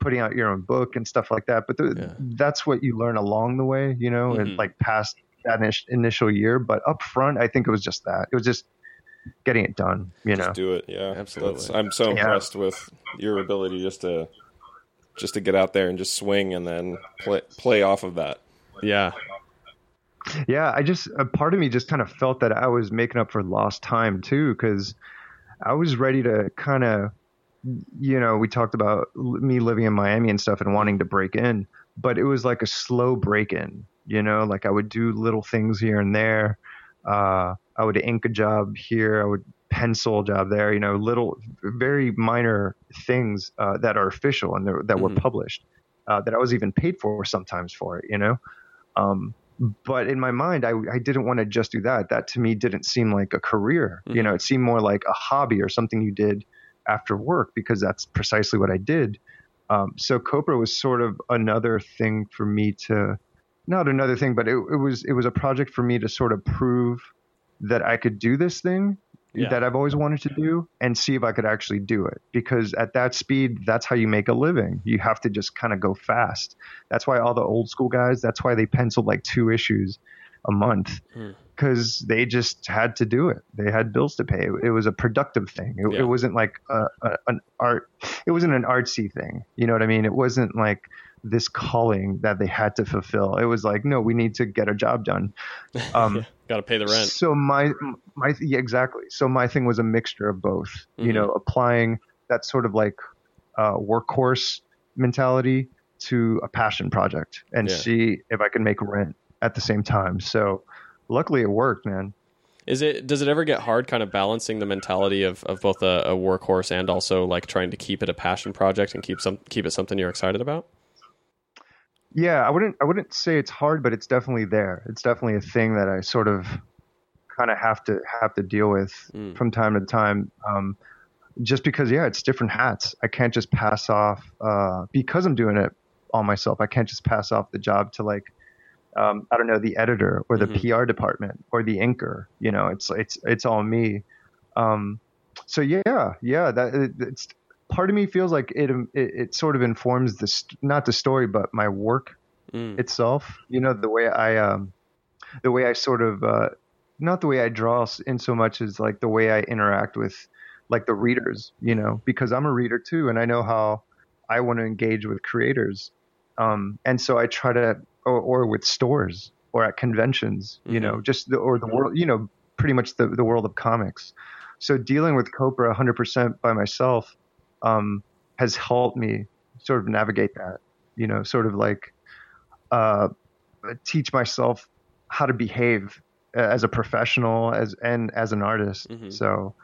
putting out your own book and stuff like that. But the, Yeah. that's what you learn along the way, you know, Mhm. and like past that initial year. But up front, I think it was just that. It was just getting it done, you know. Just do it. Yeah, Absolutely. That's- I'm so Yeah. impressed with your ability just to just to get out there and just swing and then play play off of that. Yeah. Yeah, I just a part of me just kind of felt that I was making up for lost time too, because I was ready to kind of, you know, we talked about me living in Miami and stuff and wanting to break in, but it was like a slow break in. You know, like I would do little things here and there. Uh, I would ink a job here. I would pencil a job there. You know, little, very minor things uh, that are official and that Mhm. were published. Uh, that I was even paid for sometimes for it. You know. Um, but in my mind, I, I didn't want to just do that. That to me didn't seem like a career. You Mhm. know, it seemed more like a hobby or something you did after work because that's precisely what I did. Um, so Copra was sort of another thing for me to, not another thing, but it, it was it was a project for me to sort of prove that I could do this thing Yeah. that I've always wanted to do and see if I could actually do it. Because at that speed, that's how you make a living. You have to just kind of go fast. That's why all the old school guys, that's why they penciled like two issues a month Hmm. because they just had to do it. They had bills to pay. It was a productive thing. It, Yeah. it wasn't like a, a, an art. It wasn't an artsy thing. You know what I mean? It wasn't like this calling that they had to fulfill. It was like, no, we need to get a job done. Um, Got to pay the rent. so my my yeah, exactly. So my thing was a mixture of both. You Mhm. know, applying that sort of like uh, workhorse mentality to a passion project and Yeah. see if I can make rent at the same time. So luckily it worked, man. Is it? Does it ever get hard, kind of balancing the mentality of, of both a, a workhorse and also like trying to keep it a passion project and keep some keep it something you're excited about? Yeah, I wouldn't I wouldn't say it's hard, but it's definitely there. It's definitely a thing that I sort of kind of have to have to deal with Mm. from time to time. Um, just because, yeah, it's different hats. I can't just pass off uh, because I'm doing it all myself. I can't just pass off the job to like um, I don't know the editor or the Mhm. PR department or the inker. You know, it's it's it's all me. Um, so yeah, yeah, that it, it's part of me feels like it, it it sort of informs the st- not the story but my work Mm. itself. You know, the way I um, the way I sort of uh, not the way I draw in so much as like the way I interact with like the readers. You know, because I'm a reader too, and I know how I want to engage with creators. Um, and so I try to, or, or with stores or at conventions, you Mhm. know, just the, or the world, you know, pretty much the, the world of comics. So dealing with Copra 100% by myself um, has helped me sort of navigate that, you know, sort of like uh, teach myself how to behave as a professional as and as an artist. Mhm. So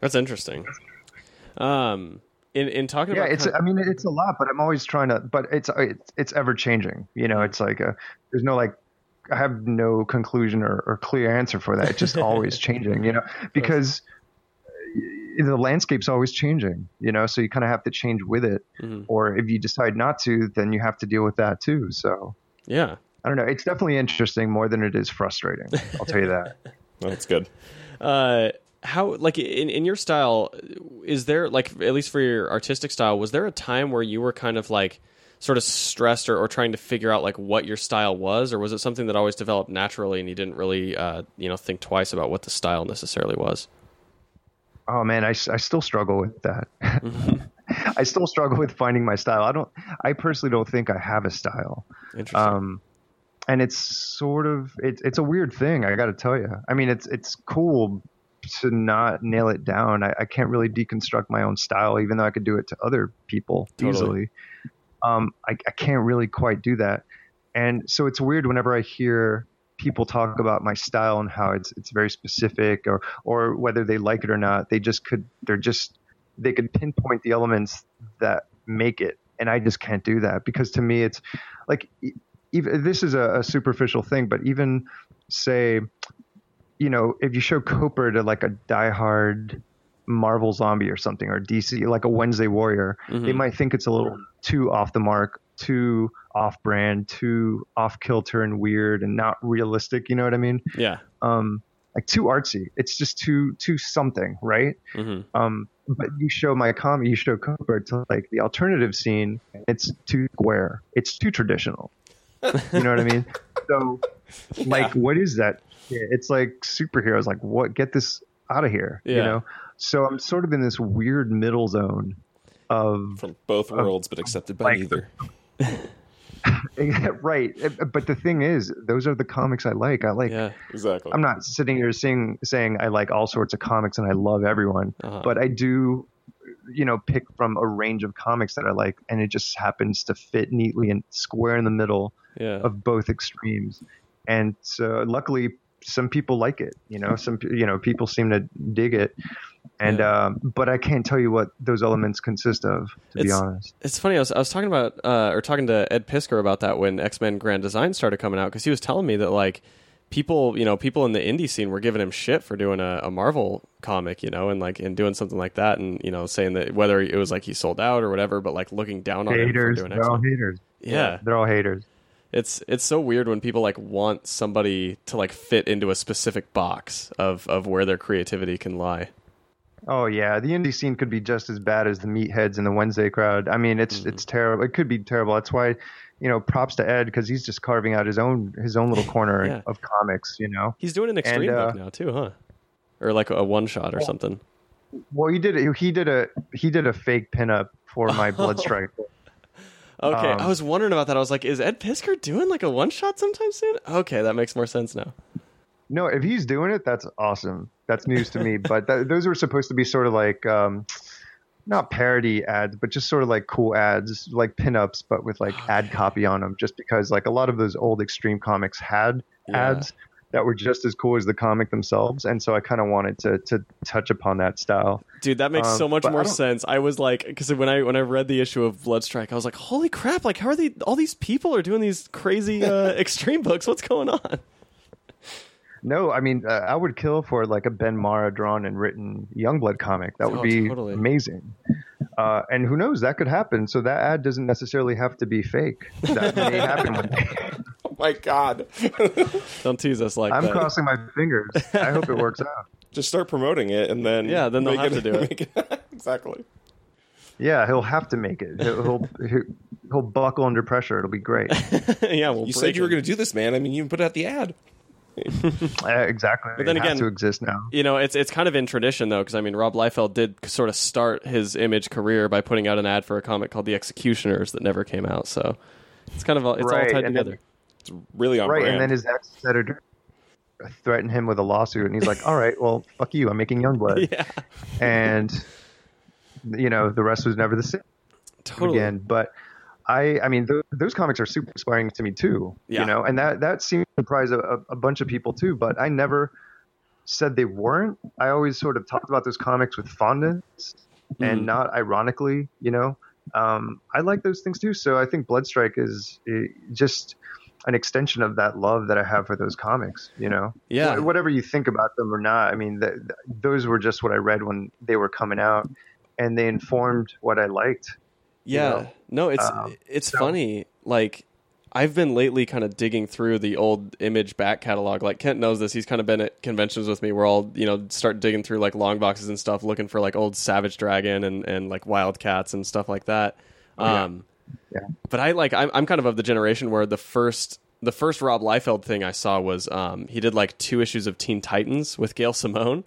That's interesting. Um, in in talking yeah, about it's I mean it's a lot, but I'm always trying to. But it's it's, it's ever changing. You know, it's like a, there's no like I have no conclusion or, or clear answer for that. It's just always changing. You know, because the landscape's always changing. You know, so you kind of have to change with it. Mhm. Or if you decide not to, then you have to deal with that too. So yeah. I don't know. It's definitely interesting more than it is frustrating. I'll tell you that. That's good. Uh, how like in in your style is there like at least for your artistic style was there a time where you were kind of like sort of stressed or, or trying to figure out like what your style was or was it something that always developed naturally and you didn't really uh, you know think twice about what the style necessarily was Oh man, I, I still struggle with that. I still struggle with finding my style. I don't. I personally don't think I have a style. interesting Um, and it's sort of it's it's a weird thing. I got to tell you. I mean, it's it's cool to not nail it down. I, I can't really deconstruct my own style, even though I could do it to other people Totally. easily. Um, I, I can't really quite do that, and so it's weird whenever I hear people talk about my style and how it's it's very specific, or or whether they like it or not. They just could. They're just they could pinpoint the elements that make it, and I just can't do that because to me it's like even this is a, a superficial thing, but even say, you know, if you show Copra to like a diehard Marvel zombie or something, or DC, like a Wednesday Warrior, they Mhm. might think it's a little too off the mark, too off brand, too off kilter and weird and not realistic. You know what I mean? yeah Um, like too artsy. It's just too too something, right? hmm Um, but you show my comic, you show Copra to like the alternative scene. It's too square. It's too traditional. You know what I mean? So, like, what is that? It's like superheroes. Like, what? Get this out of here. You know. So I'm sort of in this weird middle zone of From both worlds, but accepted by like- neither. right. But the thing is, those are the comics I like. I like. yeah Exactly. I'm not sitting here saying saying I like all sorts of comics and I love everyone, Uh-huh. but I do you know pick from a range of comics that I like, and it just happens to fit neatly and square in the middle Yeah. of both extremes. And so, luckily, some people like it. You know, some you know people seem to dig it. And Yeah. um, but I can't tell you what those elements consist of, to be honest. It's funny. I was, I was talking about uh, or talking to Ed Piskor about that when X Men Grand Design started coming out because he was telling me that like people, you know, people in the indie scene were giving him shit for doing a, a Marvel comic, you know, and like and doing something like that, and you know, saying that whether it was like he sold out or whatever, but like looking down on him for Haters, doing they're X all haters. Yeah. they're all haters. It's it's so weird when people like want somebody to like fit into a specific box of of where their creativity can lie. Oh yeah, the indie scene could be just as bad as the meatheads and the Wednesday crowd. I mean, it's Mm-hmm. it's terrible. It could be terrible. That's why, you know, props to Ed because he's just carving out his own his own little corner Yeah. of comics. You know. He's doing an extreme uh, book now too, huh? Or like a one shot or something. Well, he did he did a he did a fake pinup for my Blood Strike. Okay, Um, I was wondering about that. I was like, is Ed Piskor doing like a one shot sometime soon? Okay, that makes more sense now. No, if he's doing it, that's awesome. That's news to me. But th- those were supposed to be sort of like, um, not parody ads, but just sort of like cool ads, like pinups, but with like ad copy on them. Just because like a lot of those old extreme comics had Yeah. ads that were just as cool as the comic themselves, and so I kind of wanted to to touch upon that style. Dude, that makes Um, so much but I more sense. I was like, because when I when I read the issue of Bloodstrike, I was like, holy crap! Like, how are they? All these people are doing these crazy uh, extreme books. What's going on? No, I mean, uh, I would kill for like a Ben Mara drawn and written Youngblood comic. That would Oh, be totally. amazing. Uh, and who knows, that could happen. So that ad doesn't necessarily have to be fake. That may happen one day. Oh my god! Don't tease us like that. I'm crossing my fingers. I hope it works out. Just start promoting it, and then Yeah, then they'll make have to do it. it- exactly. Yeah, he'll have to make it. He'll he'll, he'll, he'll buckle under pressure. It'll be great. yeah, we'll You break said you were going to do this, man. I mean, you even put out the ad. Uh, exactly. But then it again- has to exist now. You know, it's it's kind of in tradition though, because I mean, Rob Liefeld did sort of start his image career by putting out an ad for a comic called The Executioners that never came out. So it's kind of all, it's all Right, tied and then- together. It's really on Right, brand. and then his ex editor threatened him with a lawsuit, and he's like, "All right, well, fuck you. I'm making Youngblood." yeah, And you know, the rest was never the same. totally. again. But I, I mean, th- those comics are super inspiring to me too. Yeah. You know, and that that seemed to surprise a, a, bunch of people too. But I never said they weren't. I always sort of talked about those comics with fondness Mhm. and not ironically. You know, um, I like those things too. So I think Bloodstrike is just an extension of that love that I have for those comics. You know, Yeah. Wh- whatever you think about them or not. I mean, th- th- those were just what I read when they were coming out, and they informed what I liked. Yeah. know? No, it's Um, it's so- funny. Like I've been lately kind of digging through the old image back catalog. Like Kent knows this. He's kind of been at conventions with me where I'll, you know, start digging through like long boxes and stuff looking for like old Savage Dragon and and like Wildcats and stuff like that. yeah. Um Yeah. But I like I'm I'm kind of of the generation where the first the first Rob Liefeld thing I saw was um he did like two issues of Teen Titans with Gail Simone.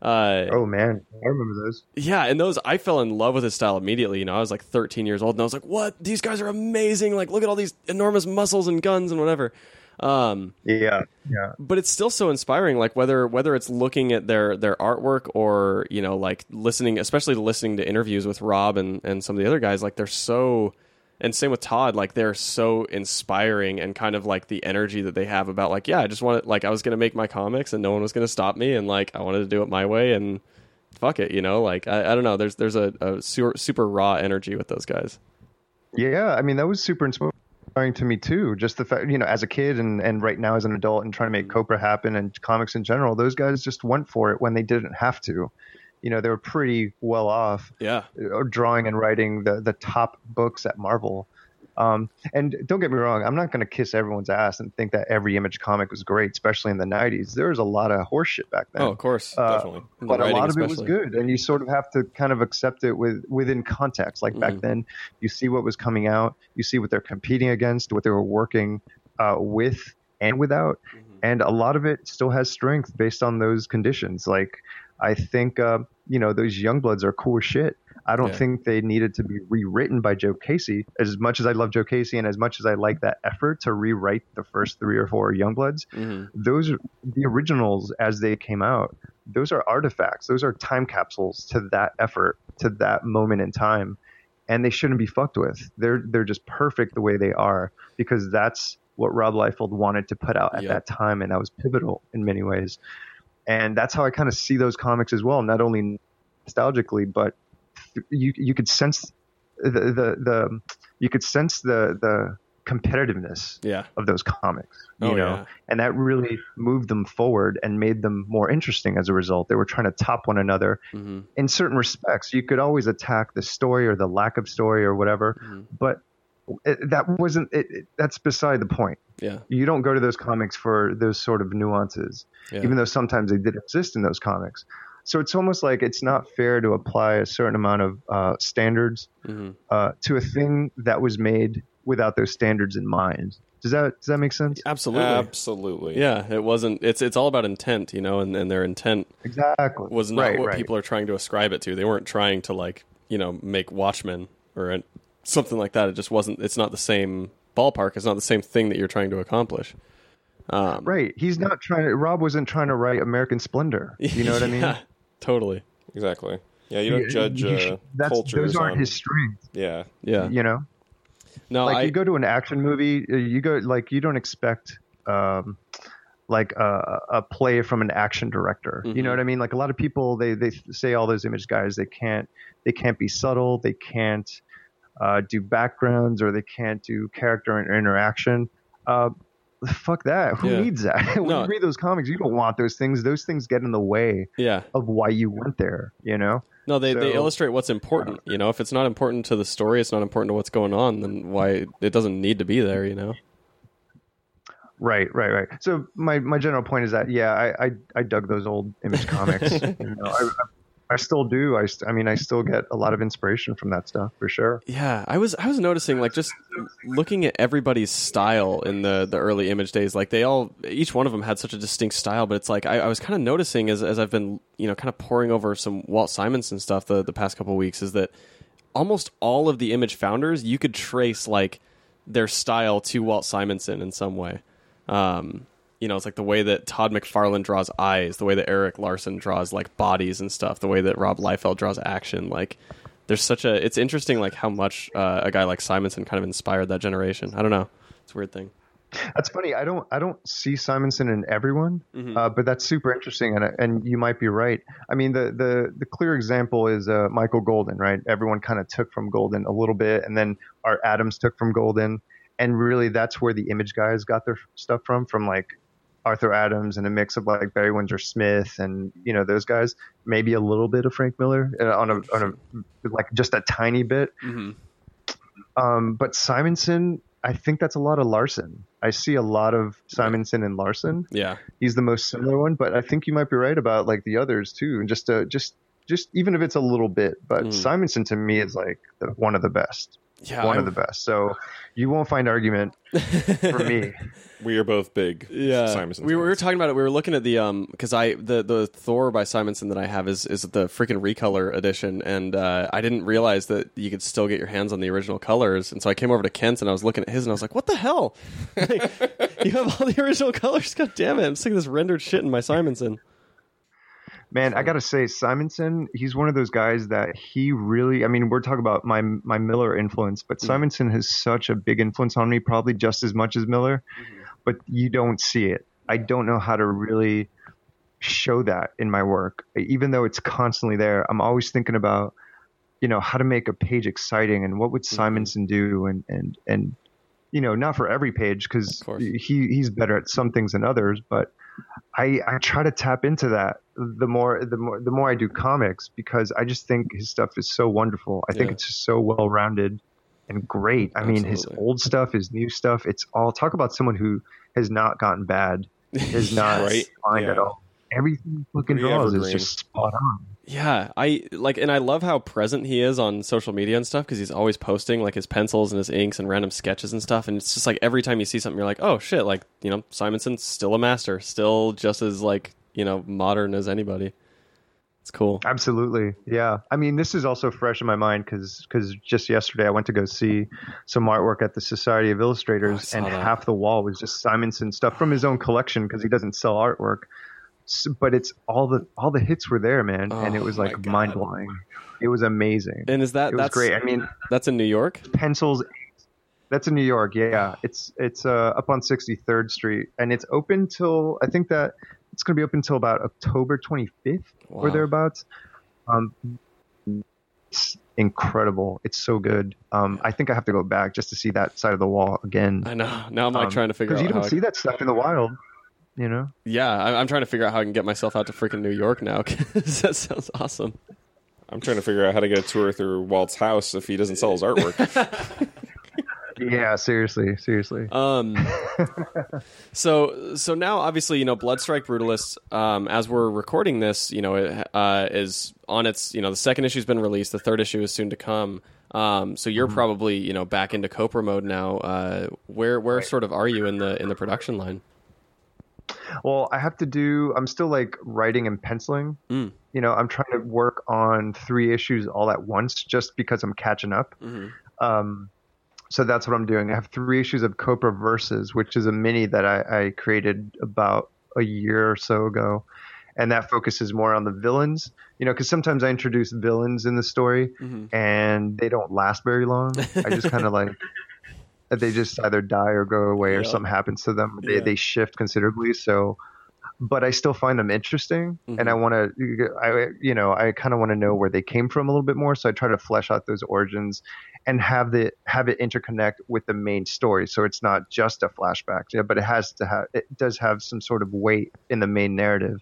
Uh Oh man, I remember those. yeah, and those I fell in love with his style immediately. You know, I was like 13 years old, and I was like, "What? These guys are amazing! Like, look at all these enormous muscles and guns and whatever." Um, Yeah, yeah, but it's still so inspiring. Like whether whether it's looking at their their artwork or you know, like listening, especially listening to interviews with Rob and and some of the other guys. Like they're so, and same with Todd. Like they're so inspiring and kind of like the energy that they have about like, yeah, I just wanted like I was gonna make my comics and no one was gonna stop me, and like I wanted to do it my way and fuck it, you know. Like I, I don't know. There's there's a, a super, super raw energy with those guys. yeah. I mean, that was super inspiring to me too. Just the fact, you know, as a kid and and right now as an adult and trying to make Copra happen and comics in general, those guys just went for it when they didn't have to. You know, they were pretty well off Yeah. uh, drawing and writing the the top books at Marvel. Um, and don't get me wrong, I'm not going to kiss everyone's ass and think that every image comic was great, especially in the 90s. There was a lot of horseshit back then. Oh, of course. Uh, Definitely. But a lot of it was good, and you sort of have to kind of accept it with within context. Like back Mhm. then, you see what was coming out, you see what they're competing against, what they were working uh, with and without, Mm-hmm. and a lot of it still has strength based on those conditions. Like I think uh, you know those young bloods are cool shit. I don't Yeah. think they needed to be rewritten by Joe Casey. As much as I love Joe Casey, and as much as I like that effort to rewrite the first three or four Youngbloods, Mhm. those the originals as they came out those are artifacts those are time capsules to that effort to that moment in time, and they shouldn't be fucked with. They're they're just perfect the way they are because that's what Rob Liefeld wanted to put out at Yep. that time, and that was pivotal in many ways. And that's how I kind of see those comics as well, not only nostalgically, but you you could sense the the, the you could sense the the competitiveness Yeah. of those comics, you Oh, know, yeah. and that really moved them forward and made them more interesting as a result. They were trying to top one another hmm in certain respects. You could always attack the story or the lack of story or whatever, Mhm. but that wasn't it, it, that's beside the point. Yeah. You don't go to those comics for those sort of nuances, Yeah. even though sometimes they did exist in those comics. So it's almost like it's not fair to apply a certain amount of uh, standards hmm uh, to a thing that was made without those standards in mind. Does that does that make sense? Absolutely. Absolutely. Yeah, it wasn't. It's it's all about intent, you know, and, and their intent Exactly. was not right, what right. people are trying to ascribe it to. They weren't trying to like you know make Watchmen or an- something like that. It just wasn't. It's not the same ballpark. It's not the same thing that you're trying to accomplish. Um, Right. He's not trying to. Rob wasn't trying to write American Splendor. You know what I mean? Totally. Exactly. Yeah, you don't You- judge you uh, should- that's- cultures Those aren't on. his strengths. yeah. Yeah. You know, No, like I. you go to an action movie, uh, you go like you don't expect. Um, like a, a play from an action director, you Mhm. know what I mean? Like a lot of people, they they say all those image guys, they can't they can't be subtle, they can't uh, do backgrounds, or they can't do character interaction. Uh, fuck that. Who Yeah. needs that? when No. you read those comics, you don't want those things. Those things get in the way yeah. of why you went there. You know? No, they, they illustrate what's important. You know, if it's not important to the story, it's not important to what's going on. Then why it doesn't need to be there. You know. Right, right, right. So my, my general point is that yeah, I I, I dug those old image comics. you know, I, I, I still do. I, I mean, I still get a lot of inspiration from that stuff for sure. Yeah, I was I was noticing like just looking at everybody's style in the the early image days. Like they all, each one of them had such a distinct style. But it's like I, I was kind of noticing as as I've been you know kind of poring over some Walt Simonson stuff the the past couple weeks is that almost all of the image founders you could trace like their style to Walt Simonson in some way. Um, you know, it's like the way that Todd McFarlane draws eyes, the way that Erik Larsen draws like bodies and stuff, the way that Rob Liefeld draws action. Like, there's such a. It's interesting, like how much uh, a guy like Simonson kind of inspired that generation. I don't know. It's a weird thing. That's funny. I don't I don't see Simonson in everyone, Mhm. uh, but that's super interesting, and and you might be right. I mean, the the the clear example is uh, Michael Golden, right? Everyone kind of took from Golden a little bit, and then Art Adams took from Golden, and really that's where the image guys got their stuff from, from like Arthur Adams and a mix of like Barry Windsor Smith and you know those guys, maybe a little bit of Frank Miller uh, on a on a like just a tiny bit. Mm-hmm. Um, but Simonson, I think that's a lot of Larsen. I see a lot of Simonson and Larsen. Yeah, He's the most similar one, but I think you might be right about like the others too. And just uh, just just even if it's a little bit, but Mm. Simonson to me is like the, one of the best, yeah. one I- of the best. So you won't find argument for me. We are both big Yeah, Simonson. we were, we were talking about it. We were looking at the um because I the the Thor by Simonson that I have is is the freaking recolor edition, and uh, I didn't realize that you could still get your hands on the original colors, and so I came over to Kent's and I was looking at his, and I was like, "What the hell? Like, you have all the original colors? God damn it! I'm seeing this rendered shit in my Simonson." Man, I gotta say, Simonson, he's one of those guys that he really. I mean, we're talking about my my Miller influence, but mm-hmm. Simonson has such a big influence on me, probably just as much as Miller. Mm-hmm. But you don't see it. I don't know how to really show that in my work, even though it's constantly there. I'm always thinking about, you know, how to make a page exciting and what would mm-hmm. Simonson do, and and and you know, not for every page because he he's better at some things than others, but I I try to tap into that the more the more the more I do comics because I just think his stuff is so wonderful. I think it's just so well rounded and great. I mean, his old stuff, his new stuff, it's all talk about someone who has not gotten bad, is not Right? fine at all. Everything he fucking Pretty draws is just spot on. Yeah, I like, and I love how present he is on social media and stuff because he's always posting like his pencils and his inks and random sketches and stuff. And it's just like every time you see something, you're like, oh shit, like you know, Simonson's still a master, still just as like you know modern as anybody. It's cool. Absolutely, yeah. I mean, this is also fresh in my mind because because just yesterday I went to go see some artwork at the Society of Oh, Illustrators, saw and that. half the wall was just Simonson stuff from his own collection because he doesn't sell artwork. But it's all the all the hits were there, man, and Oh, it was like mind blowing. It was amazing. And is that it that's great. I mean, that's in New York? pencils. That's in New York. Yeah, it's it's uh, up on 63rd Street, and it's open till I think that it's going to be open till about October 25th or thereabouts. Um, it's incredible. It's so good. Um, I think I have to go back just to see that side of the wall again. I know. Now I'm like trying to figure out because you don't I- see that stuff in the wild. You know. Yeah, I- I'm trying to figure out how I can get myself out to freaking New York now. 'cause that sounds awesome. I'm trying to figure out how to get a tour through Walt's house if he doesn't sell his artwork. Yeah, seriously, seriously. Um, so so now obviously you know Bloodstrike Brutalist. Um, as we're recording this, you know it uh, is on its you know the second issue's been released. The third issue is soon to come. Um, so you're probably you know back into Copra mode now. Uh, where where sort of are you in the in the production line? Well, I have to do. I'm still like writing and penciling. Mm. You know, I'm trying to work on three issues all at once, just because I'm catching up. Mhm. Um, so that's what I'm doing. I have three issues of Copra Versus, which is a mini that I, I created about a year or so ago, and that focuses more on the villains. You know, because sometimes I introduce villains in the story, Mhm. and they don't last very long. I just kind of like they just either die or go away or something happens to them. They Yeah. they shift considerably. So, but I still find them interesting, and I Mm-hmm. want to, I you know, I kind of want to know where they came from a little bit more. So I try to flesh out those origins and have the have it interconnect with the main story. So it's not just a flashback, yeah, but it has to have it does have some sort of weight in the main narrative.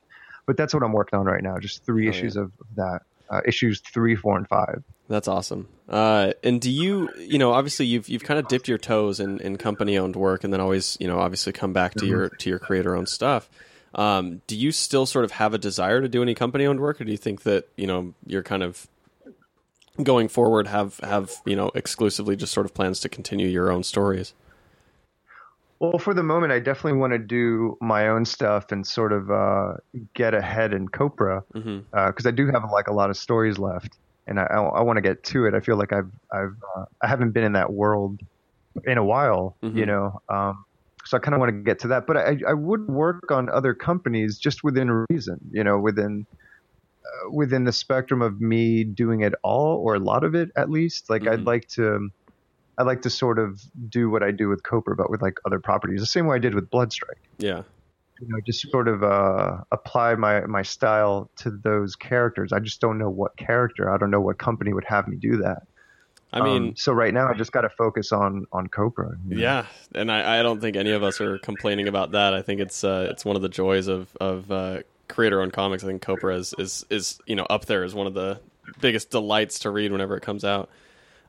But that's what I'm working on right now. Just three Oh, issues of of that. Uh, issues three, four, and five. That's awesome. Uh, and do you, you know, obviously you've you've kind of dipped your toes in, in company owned work, and then always, you know, obviously come back to your to your creator owned stuff. Um, do you still sort of have a desire to do any company owned work, or do you think that you know you're kind of going forward have have you know exclusively just sort of plans to continue your own stories? Well, for the moment, I definitely want to do my own stuff and sort of uh, get ahead in Copra because Mhm. I do have like a lot of stories left, and I, I, want to get to it. I feel like I've I've uh, I haven't been in that world in a while, Mhm. you know. Um, so I kind of want to get to that, but I I would work on other companies just within reason, you know, within uh, within the spectrum of me doing it all or a lot of it at least. Like Mhm. I'd like to. I like to sort of do what I do with Copra, but with like other properties, the same way I did with Bloodstrike. Yeah, You know, just sort of uh, apply my my style to those characters. I just don't know what character. I don't know what company would have me do that. I mean, Um, so right now I just got to focus on on Copra. you know? Yeah, and I, I don't think any of us are complaining about that. I think it's uh, it's one of the joys of of uh, creator owned comics. I think Copra is, is is you know up there as one of the biggest delights to read whenever it comes out.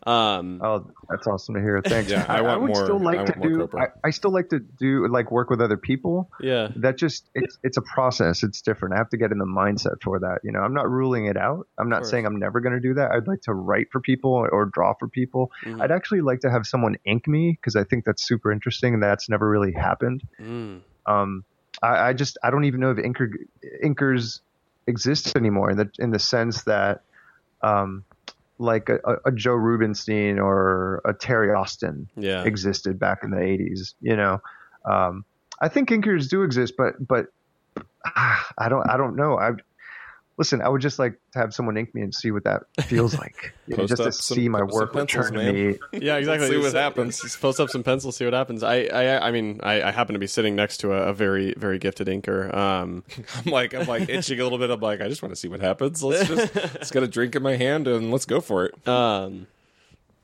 Um, Oh, that's awesome to hear. Thanks. Yeah, I want would more- still like I to do. I, I still like to do like work with other people. yeah, That just it's it's a process. It's different. I have to get in the mindset for that. You know, I'm not ruling it out. I'm not saying I'm never going to do that. I'd like to write for people or draw for people. Mhm. I'd actually like to have someone ink me because I think that's super interesting and that's never really happened. Mm. Um, I, I just I don't even know if inker, inkers exist anymore in the in the sense that um, like a, a- Joe Rubinstein or a Terry Austin yeah, existed back in the 80s you know? Um, i think inkers do exist but but ah, i don't i don't know. I listen i would just like to have someone ink me and see what that feels like you know, just to some- see my work pencils, return to me yeah, exactly. see what happens. Just post up some pencils, see what happens. I I, I mean, I, I happen to be sitting next to a, a very very gifted inker. Um, I'm like I'm like itching a little bit. I'm like I just want to see what happens. Let's just let's get a drink in my hand and let's go for it. um,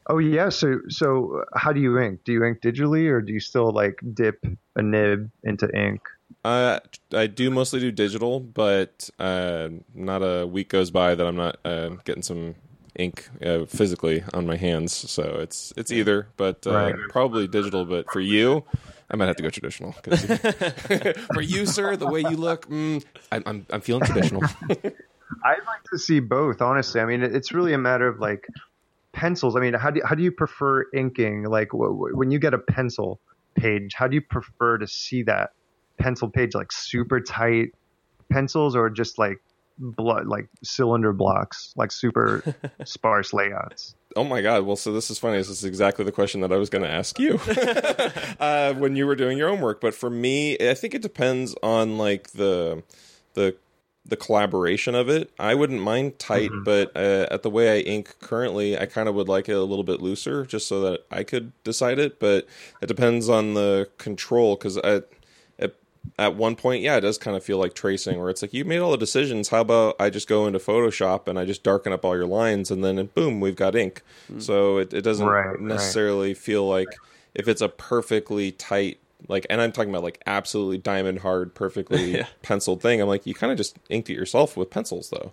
oh yeah so so how do you ink do you ink digitally or do you still like dip a nib into ink Uh, I do mostly do digital, but uh, not a week goes by that I'm not uh, getting some ink uh, physically on my hands. So it's it's either, but uh, Right. probably digital. But for you, I might have to go traditional. 'cause for you, sir, the way you look, mm, I'm, I'm I'm feeling traditional. I'd like to see both, honestly. I mean, it's really a matter of like pencils. I mean, how do you, how do you prefer inking? Like wh- wh- when you get a pencil page, how do you prefer to see that pencil page? Like super tight pencils, or just like blood, like cylinder blocks, like super sparse layouts? Oh my god! Well, so this is funny. This is exactly the question that I was going to ask you uh, when you were doing your own work. But for me, I think it depends on like the the the collaboration of it. I wouldn't mind tight, Mm-hmm. but uh, at the way I ink currently, I kind of would like it a little bit looser, just so that I could decide it. But it depends on the control, because at, at at one point, yeah, it does kind of feel like tracing, where it's like you made all the decisions. How about I just go into Photoshop and I just darken up all your lines, and then boom, we've got ink. So it, it doesn't Right, right. necessarily feel like if it's a perfectly tight like and i'm talking about like absolutely diamond hard perfectly Yeah. penciled thing i'm like you kind of just inked it yourself with pencils though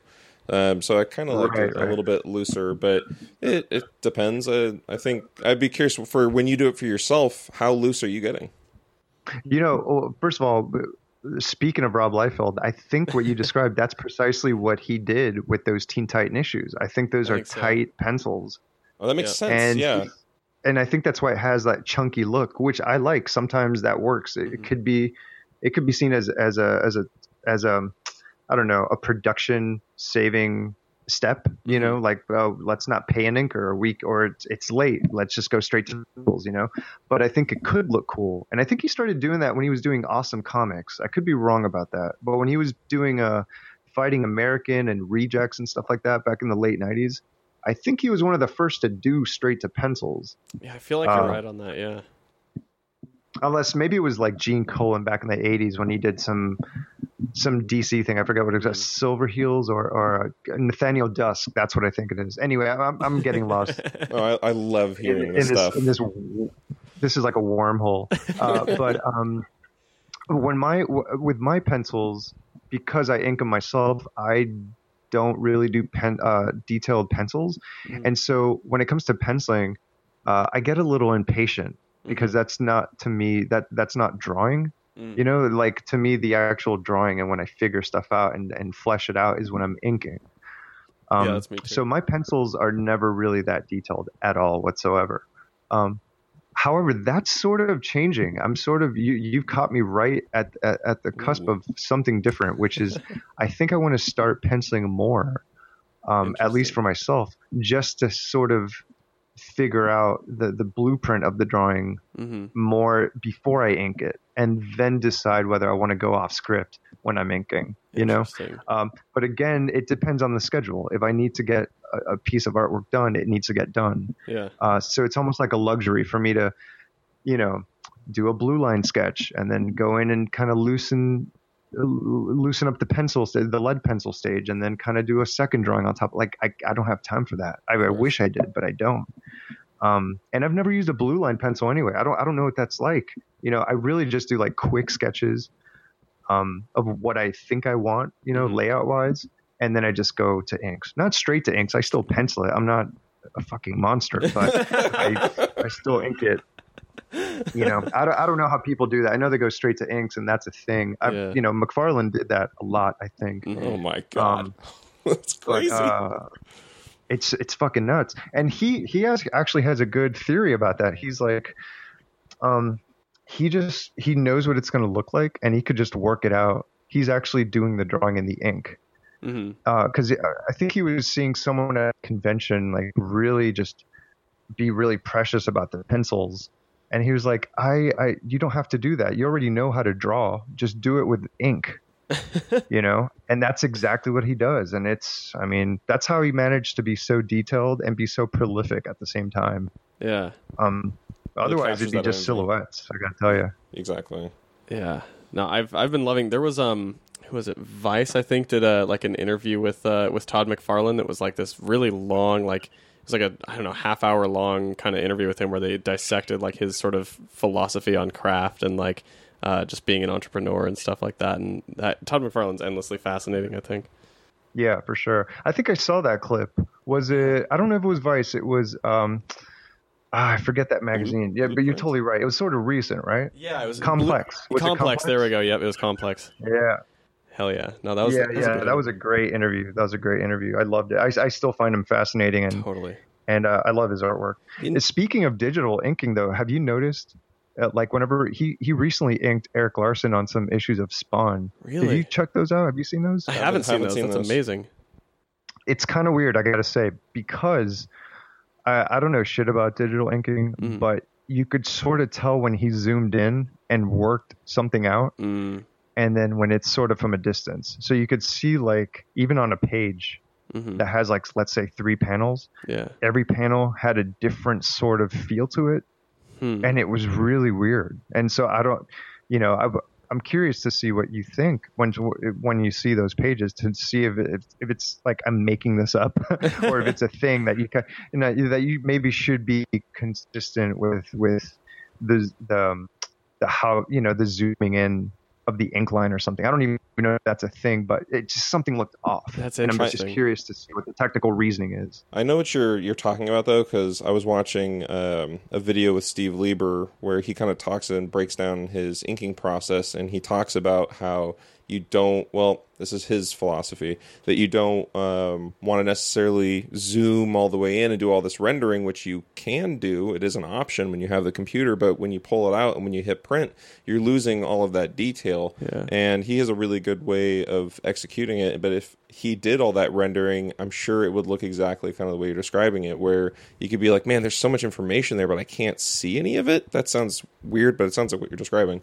um, so i kind of like Right, it a little bit looser but it, it depends uh, i think i'd be curious for when you do it for yourself how loose are you getting You know, first of all, speaking of Rob Liefeld, I think what you described, that's precisely what he did with those Teen Titan issues. I think those I are think so. tight pencils. oh that makes Yeah. sense and yeah and I think that's why it has that chunky look, which I like. Sometimes that works. It, Mm-hmm. it could be, it could be seen as as a as a as a, I don't know, a production saving step. You Mm-hmm. know, like oh, let's not pay an inker a week or it's it's late. Let's just go straight to tools. You know, but I think it could look cool, and I think he started doing that when he was doing awesome comics. I could be wrong about that, but when he was doing uh, fighting American and rejects and stuff like that back in the late '90s. I think he was one of the first to do straight to pencils. Yeah, I feel like you're Uh, right on that. Yeah. unless maybe it was like Gene Colan back in the '80s when he did some some DC thing. I forget what it was, Silver Heels or or uh, Nathaniel Dusk. That's what I think it is. Anyway, I'm I'm getting lost oh, I, I love in, hearing in this this stuff in this. This is like a wormhole. Uh, but um, when my w- with my pencils, because I ink them myself, I don't really do pen uh, detailed pencils, Mhm. and so when it comes to penciling, uh, I get a little impatient because that's not to me that that's not drawing Mm. you know like to me the actual drawing and when i figure stuff out and, and flesh it out is when i'm inking um, Yeah, that's me too. so my pencils are never really that detailed at all whatsoever um, however that's sort of changing i'm sort of you you've caught me right at at, at the cusp Ooh. of something different which is i think i want to start penciling more um, at least for myself just to sort of figure out the the blueprint of the drawing hmm more before I ink it, and then decide whether I want to go off script when I'm inking. You know, um, but again, it depends on the schedule. If I need to get a, a piece of artwork done, it needs to get done. Yeah. Uh, so it's almost like a luxury for me to, you know, do a blue line sketch and then go in and kind of loosen loosen up the pencil the lead pencil stage and then kind of do a second drawing on top like I, I don't have time for that. I, I wish I did but I don't. Um, and I've never used a blue line pencil anyway. I don't I don't know what that's like. You know I really just do like quick sketches um, of what I think I want you know Mhm. layout wise and then I just go to inks. Not straight to inks. I still pencil it. I'm not a fucking monster but I, I still ink it you know I don't, I don't know how people do that. I know they go straight to inks and that's a thing. I, Yeah. you know mcfarlane did that a lot i think. Mhm. oh my god. Um, that's but crazy. uh, it's it's fucking nuts. And he he has actually has a good theory about that. He's like um he just he knows what it's going to look like and he could just work it out. He's actually doing the drawing in the ink. Because I think he was seeing someone at a convention like really just be really precious about their pencils, and he was like, "I, I, you don't have to do that. You already know how to draw. Just do it with ink." you know, and that's exactly what he does, and it's, I mean, that's how he managed to be so detailed and be so prolific at the same time. Yeah. Um, otherwise, it'd be just energy. silhouettes. I gotta tell you. exactly Yeah. No, I've I've been loving. There was um, who was it? Vice, I think, did a like an interview with uh with Todd McFarlane that was like this really long, like was like a I don't know half hour long kind of interview with him where they dissected like his sort of philosophy on craft and like uh just being an entrepreneur and stuff like that. And that Todd McFarlane's endlessly fascinating. I think. Yeah, for sure. I think I saw that clip. Was it? I don't know if it was Vice. It was. um ah, I forget that magazine. Yeah, but you're totally right. It was sort of recent, right? Yeah, it was Complex. Was it complex. There we go. Yep, it was complex. Yeah, Hell yeah. No, that was yeah, that was a yeah. good That was a great interview. That was a great interview. I loved it. I, I still find him fascinating, and totally. and uh, I love his artwork. In- Speaking of digital inking, though, have you noticed? Uh, like whenever he he recently inked Erik Larsen on some issues of Spawn. Really? Did you check those out? Have you seen those? I haven't- haven't seen those. seen That's those. amazing. it's kind of weird, I gotta say, because I, I don't know shit about digital inking, Mhm. but you could sort of tell when he zoomed in and worked something out, Mm, and then when it's sort of from a distance. So you could see like even on a page Mhm. that has like let's say three panels, Yeah. every panel had a different sort of feel to it, Hmm. and it was really weird. And so I don't, you know, I, I'm curious to see what you think when when you see those pages to see if it, if it's like I'm making this up or if it's a thing that you can, you know, that you maybe should be consistent with with the the um, the how you know the zooming in of the ink line or something. I don't even know if that's a thing, but it just something looked off. That's and I'm just curious to see what the technical reasoning is. I know what you're you're talking about though, because I was watching um, a video with Steve Lieber where he kind of talks and breaks down his inking process, and he talks about how you don't. Well, this is his philosophy that you don't um, want to necessarily zoom all the way in and do all this rendering, which you can do. It is an option when you have the computer, but when you pull it out and when you hit print, you're losing all of that detail. Yeah. And he has a really good way of executing it. But if he did all that rendering, I'm sure it would look exactly kind of the way you're describing it, where you could be like, man, there's so much information there, but I can't see any of it. That sounds weird, but it sounds like what you're describing.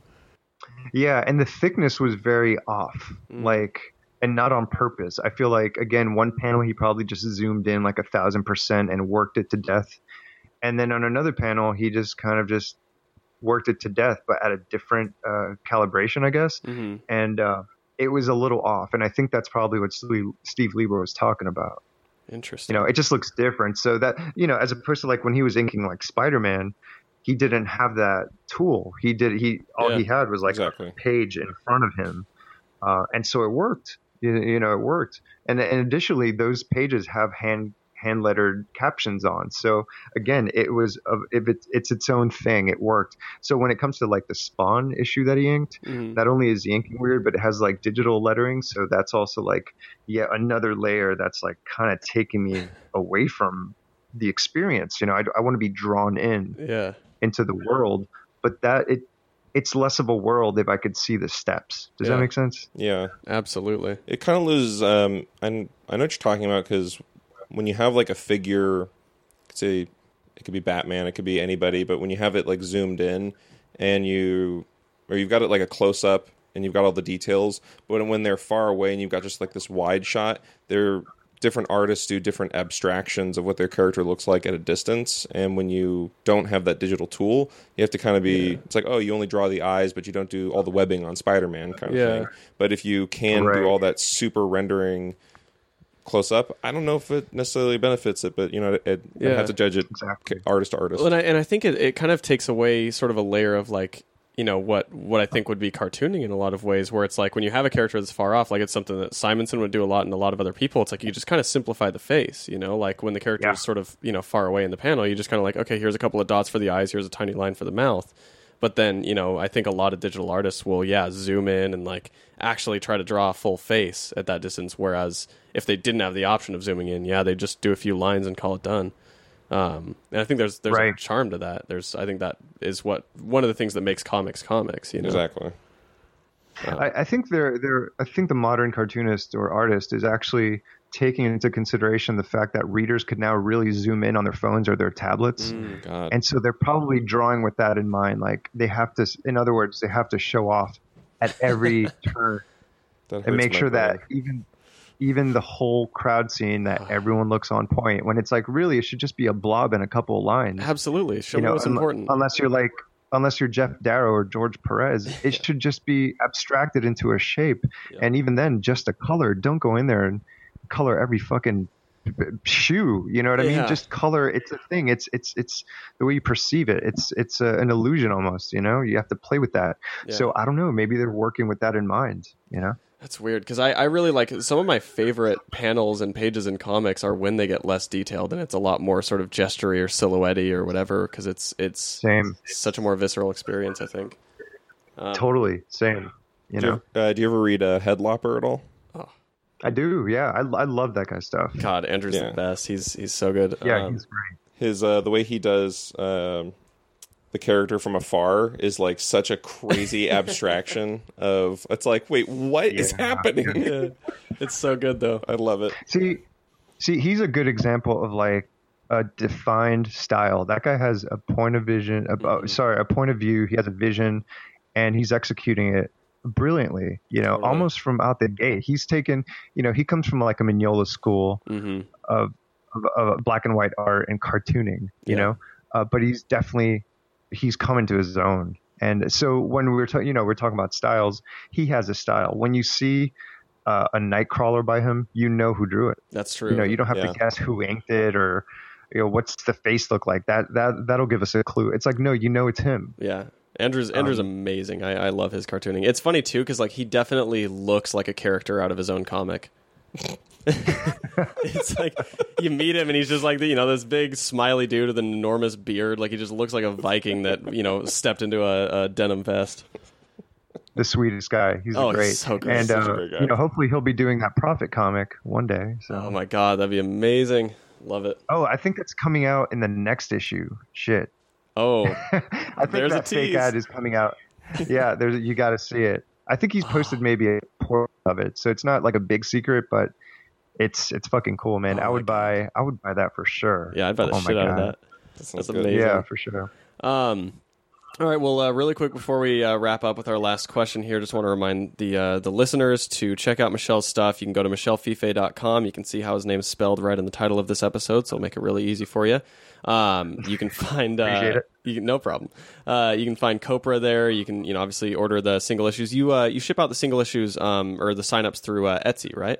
Yeah, and the thickness was very off, like, and not on purpose. I feel like again, one panel he probably just zoomed in like a thousand percent and worked it to death, and then on another panel he just kind of just worked it to death, but at a different uh, calibration, I guess, Mhm. and uh, it was a little off. And I think that's probably what Steve Steve Lieber was talking about. Interesting. You know, it just looks different. So that you know, as opposed to like when he was inking like Spider Man, he didn't have that tool. He did he all Yeah, he had was like exactly. a page in front of him, uh, and so it worked. You, you know, it worked. And, and additionally, those pages have hand hand lettered captions on. So again, it was of if it's it's its own thing. It worked. So when it comes to like the Spawn issue that he inked, Mhm. not only is the inking weird, but it has like digital lettering, so that's also like yet another layer that's like kind of taking me away from the experience. You know, I, I want to be drawn in Yeah. Into the world, but that it it's less of a world if I could see the steps. Does Yeah. that make sense? Yeah. Absolutely. It kind of loses. Um, and I know what you're talking about because when you have like a figure, say it could be Batman, it could be anybody, but when you have it like zoomed in and you, or you've got it like a close up and you've got all the details, but when they're far away and you've got just like this wide shot, they're different artists do different abstractions of what their character looks like at a distance and when you don't have that digital tool you have to kind of be it's like oh you only draw the eyes but you don't do all the webbing on spider-man kind of Yeah. thing but if you can Right. do all that super rendering close up, I don't know if it necessarily benefits it, but you know, it, I Yeah. have to judge it Exactly. artist to artist. Well, and I, and I think it, it kind of takes away sort of a layer of like you know what what I think would be cartooning in a lot of ways, where it's like when you have a character that's far off, like it's something that Simonson would do a lot, and a lot of other people. It's like you just kind of simplify the face, you know, like when the character Yeah. is sort of you know far away in the panel, you just kind of like okay, here's a couple of dots for the eyes, here's a tiny line for the mouth. But then you know, I think a lot of digital artists will yeah zoom in and like actually try to draw a full face at that distance. Whereas if they didn't have the option of zooming in, yeah, they just do a few lines and call it done. Um, and I think there's there's a charm to that. There's I think that is what one of the things that makes comics comics. You know, exactly. I, I think they're, they're, I think the modern cartoonist or artist is actually taking into consideration the fact that readers could now really zoom in on their phones or their tablets. Mm. God. And so they're probably drawing with that in mind. Like they have to, in other words, they have to show off at every turn That and make my sure that even even the whole crowd scene that everyone looks on point when it's like really it should just be a blob and a couple of lines. Absolutely, show you know, what's un- important. unless you're like unless you're Geof Darrow or George Perez, it should just be abstracted into a shape. Yeah. And even then, just a color. Don't go in there and color every fucking shoe. You know what I Yeah. mean? Just color. It's a thing. It's it's it's the way you perceive it. It's it's a, an illusion almost. You know, you have to play with that. Yeah. So I don't know. Maybe they're working with that in mind. You know. That's weird because I, I really like some of my favorite panels and pages in comics are when they get less detailed and it's a lot more sort of gestury or silhouette or whatever because it's it's Same. such a more visceral experience. I think. Um, Totally same. You do, know. you, uh, do you ever read uh, Headlopper at all? I do. Yeah. I I love that guy's stuff. God, Andrew's Yeah. the best. He's he's so good. Yeah. Um, he's great. His uh, the way he does um, the character from afar is like such a crazy abstraction of it's like wait what is Yeah. happening? yeah. it's so good though. I love it. See, see, he's a good example of like a defined style. That guy has a point of vision. A, oh, Mhm. sorry, a point of view. He has a vision, and he's executing it brilliantly. You know, Totally. almost from out the gate. He's taken. You know, he comes from like a Mignola school hmm of, of, of black and white art and cartooning. You Yeah. know, uh, but he's definitely he's coming to his own. And so when we're talking, you know, we're talking about styles. He has a style. When you see uh, a Nightcrawler by him, you know who drew it. That's true. You know, you don't have Yeah. to guess who inked it or you know what's the face look like. That that that'll give us a clue. It's like no, you know it's him. Yeah. Andrew's Andrew's Um, amazing. I, I love his cartooning. It's funny too because like he definitely looks like a character out of his own comic. It's like you meet him and he's just like the, you know this big smiley dude with an enormous beard. Like he just looks like a Viking that you know stepped into a, a denim vest. The sweetest guy. He's Oh, great. so great. And uh, great you know, hopefully he'll be doing that Prophet comic one day. So. Oh my god, that'd be amazing. Love it. Oh, I think that's coming out in the next issue. Shit. Oh, I think There's a that fake ad is coming out. Yeah, there's you got to see it. I think he's posted maybe a port of it, so it's not like a big secret, but it's it's fucking cool, man. Oh I my would buy I would buy that for sure. yeah, I'd buy the Oh shit out of that. That That's amazing. Yeah, for sure. Um, all right. Well, uh, really quick before we uh, wrap up with our last question here, just want to remind the uh, the listeners to check out Michel's stuff. You can go to michelfiffe.com. You can see how his name's spelled right in the title of this episode, so it'll make it really easy for you. Um, you can find uh, Appreciate it. You can, no problem. Uh, you can find Copra there. You can you know obviously order the single issues. You uh, you ship out the single issues um, or the signups through uh, Etsy, right?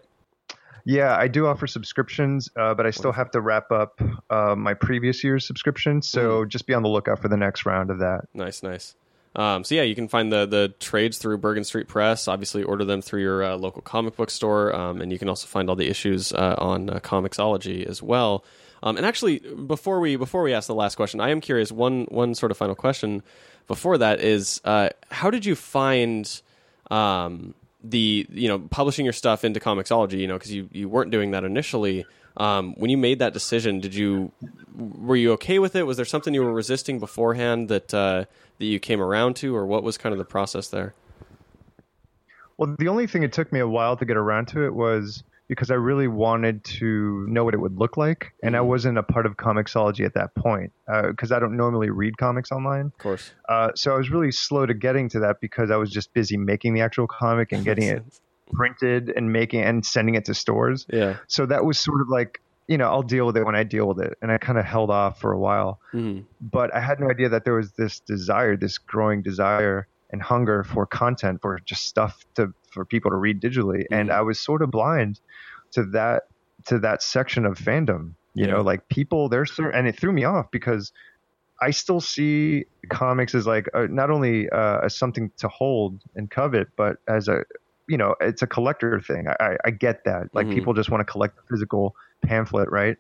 Yeah, I do offer subscriptions, uh, but I still have to wrap up uh, my previous year's subscription. So Mm. just be on the lookout for the next round of that. Nice, nice. Um, so yeah, you can find the the trades through Bergen Street Press. Obviously, order them through your uh, local comic book store, um, and you can also find all the issues uh, on uh, Comixology as well. Um, and actually, before we before we ask the last question, I am curious. One one sort of final question before that is, uh, how did you find um, the you know publishing your stuff into Comixology? You know, because you you weren't doing that initially. Um, when you made that decision, did you were you okay with it? Was there something you were resisting beforehand that uh, that you came around to, or what was kind of the process there? Well, the only thing it took me a while to get around to it was because I really wanted to know what it would look like, and I wasn't a part of Comixology at that point because I don't normally read comics online. Of course, Uh, so I was really slow to getting to that because I was just busy making the actual comic and getting it printed and making and sending it to stores. yeah, So that was sort of like, you know, I'll deal with it when I deal with it, and I kind of held off for a while. Mhm. But I had no idea that there was this desire, this growing desire and hunger for content, for just stuff to for people to read digitally, and Mhm. I was sort of blind to that to that section of fandom. You Yeah. know, like people, there's and it threw me off because I still see comics as like uh, not only uh, as something to hold and covet, but as a you know, it's a collector thing. I, I, get that. Like Mhm. people just want to collect the physical pamphlet, right?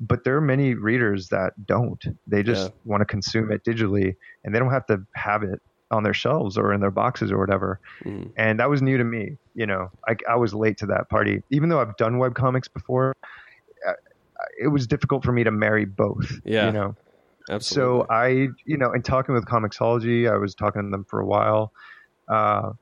But there are many readers that don't. They just Yeah. want to consume it digitally, and they don't have to have it on their shelves or in their boxes or whatever. Mhm. And that was new to me. You know, I, I was late to that party. Even though I've done web comics before, uh, it was difficult for me to marry both. Yeah. You know, absolutely. so I, you know, in talking with Comixology, I was talking to them for a while, uh,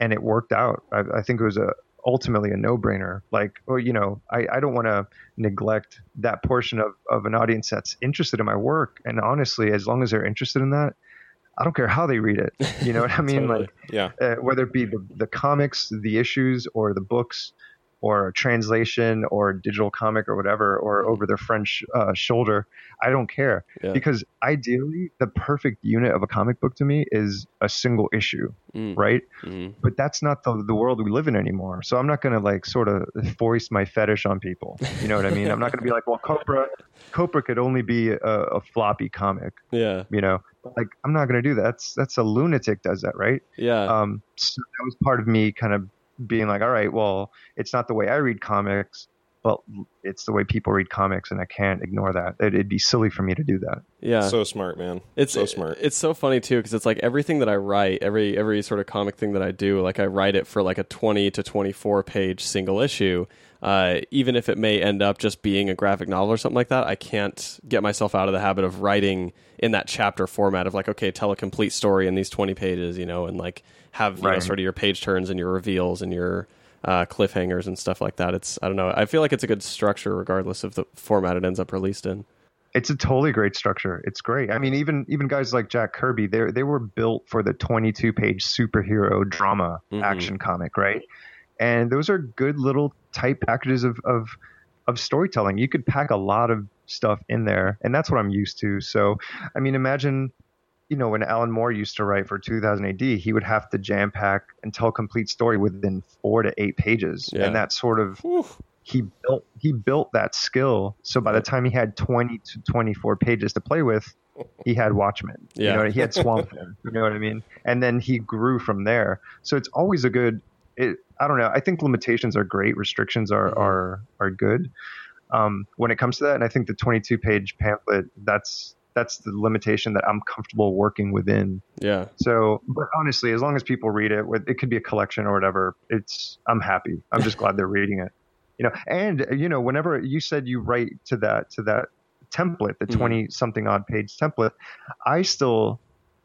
and it worked out. I, I think it was a ultimately a no-brainer. Like, or you know, I, I don't want to neglect that portion of, of an audience that's interested in my work. And honestly, as long as they're interested in that, I don't care how they read it. You know what I mean? Totally. Like, Yeah. uh, whether it be the, the comics, the issues, or the books, or a translation, or digital comic, or whatever, or over their French uh, shoulder, I don't care. Yeah. Because ideally, the perfect unit of a comic book to me is a single issue, Mm, right? mhm. But that's not the, the world we live in anymore. So I'm not going to like sort of force my fetish on people. You know what I mean? I'm not going to be like, well, Copra, Copra could only be a, a floppy comic. Yeah, You know, like I'm not going to do that. That's that's a lunatic does that, right? yeah, um, so that was part of me kind of being like, all right, well, it's not the way I read comics, but it's the way people read comics, and I can't ignore that. It, it'd be silly for me to do that. yeah. So smart, man. it's so smart. It's so funny too because it's like everything that I write, every every sort of comic thing that I do, like I write it for like a twenty to twenty four page single issue. Uh, even if it may end up just being a graphic novel or something like that, I can't get myself out of the habit of writing in that chapter format of like, okay, tell a complete story in these twenty pages, you know, and like have you know sort of your page turns and your reveals and your uh, cliffhangers and stuff like that. It's I don't know. I feel like it's a good structure regardless of the format it ends up released in. It's a totally great structure. It's great. I mean, even even guys like Jack Kirby, they they were built for the 22 page superhero drama Mhm. action comic, right? And those are good little tight packages of of of storytelling. You could pack a lot of stuff in there, and that's what I'm used to. So, I mean, imagine, you know, when Alan Moore used to write for 2000 AD, he would have to jam pack and tell a complete story within four to eight pages, Yeah. and that sort of Whew. he built he built that skill. So by the time he had 20 to 24 pages to play with, he had Watchmen. Yeah. You know, he had Swamp Thing. You know what I mean? And then he grew from there. So it's always a good. It, I don't know. I think limitations are great. Restrictions are Mhm. are are good. Um, when it comes to that, and I think the 22 page pamphlet that's that's the limitation that I'm comfortable working within. Yeah. So, but honestly, as long as people read it, it could be a collection or whatever. It's I'm happy. I'm just glad they're reading it. You know, and you know, whenever you said you write to that to that template, the Mhm. twenty something odd page template, I still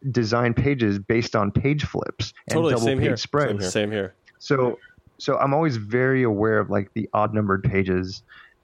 design pages based on page flips and Totally, double same page here. spreads. Same here. So, so I'm always very aware of like the odd numbered pages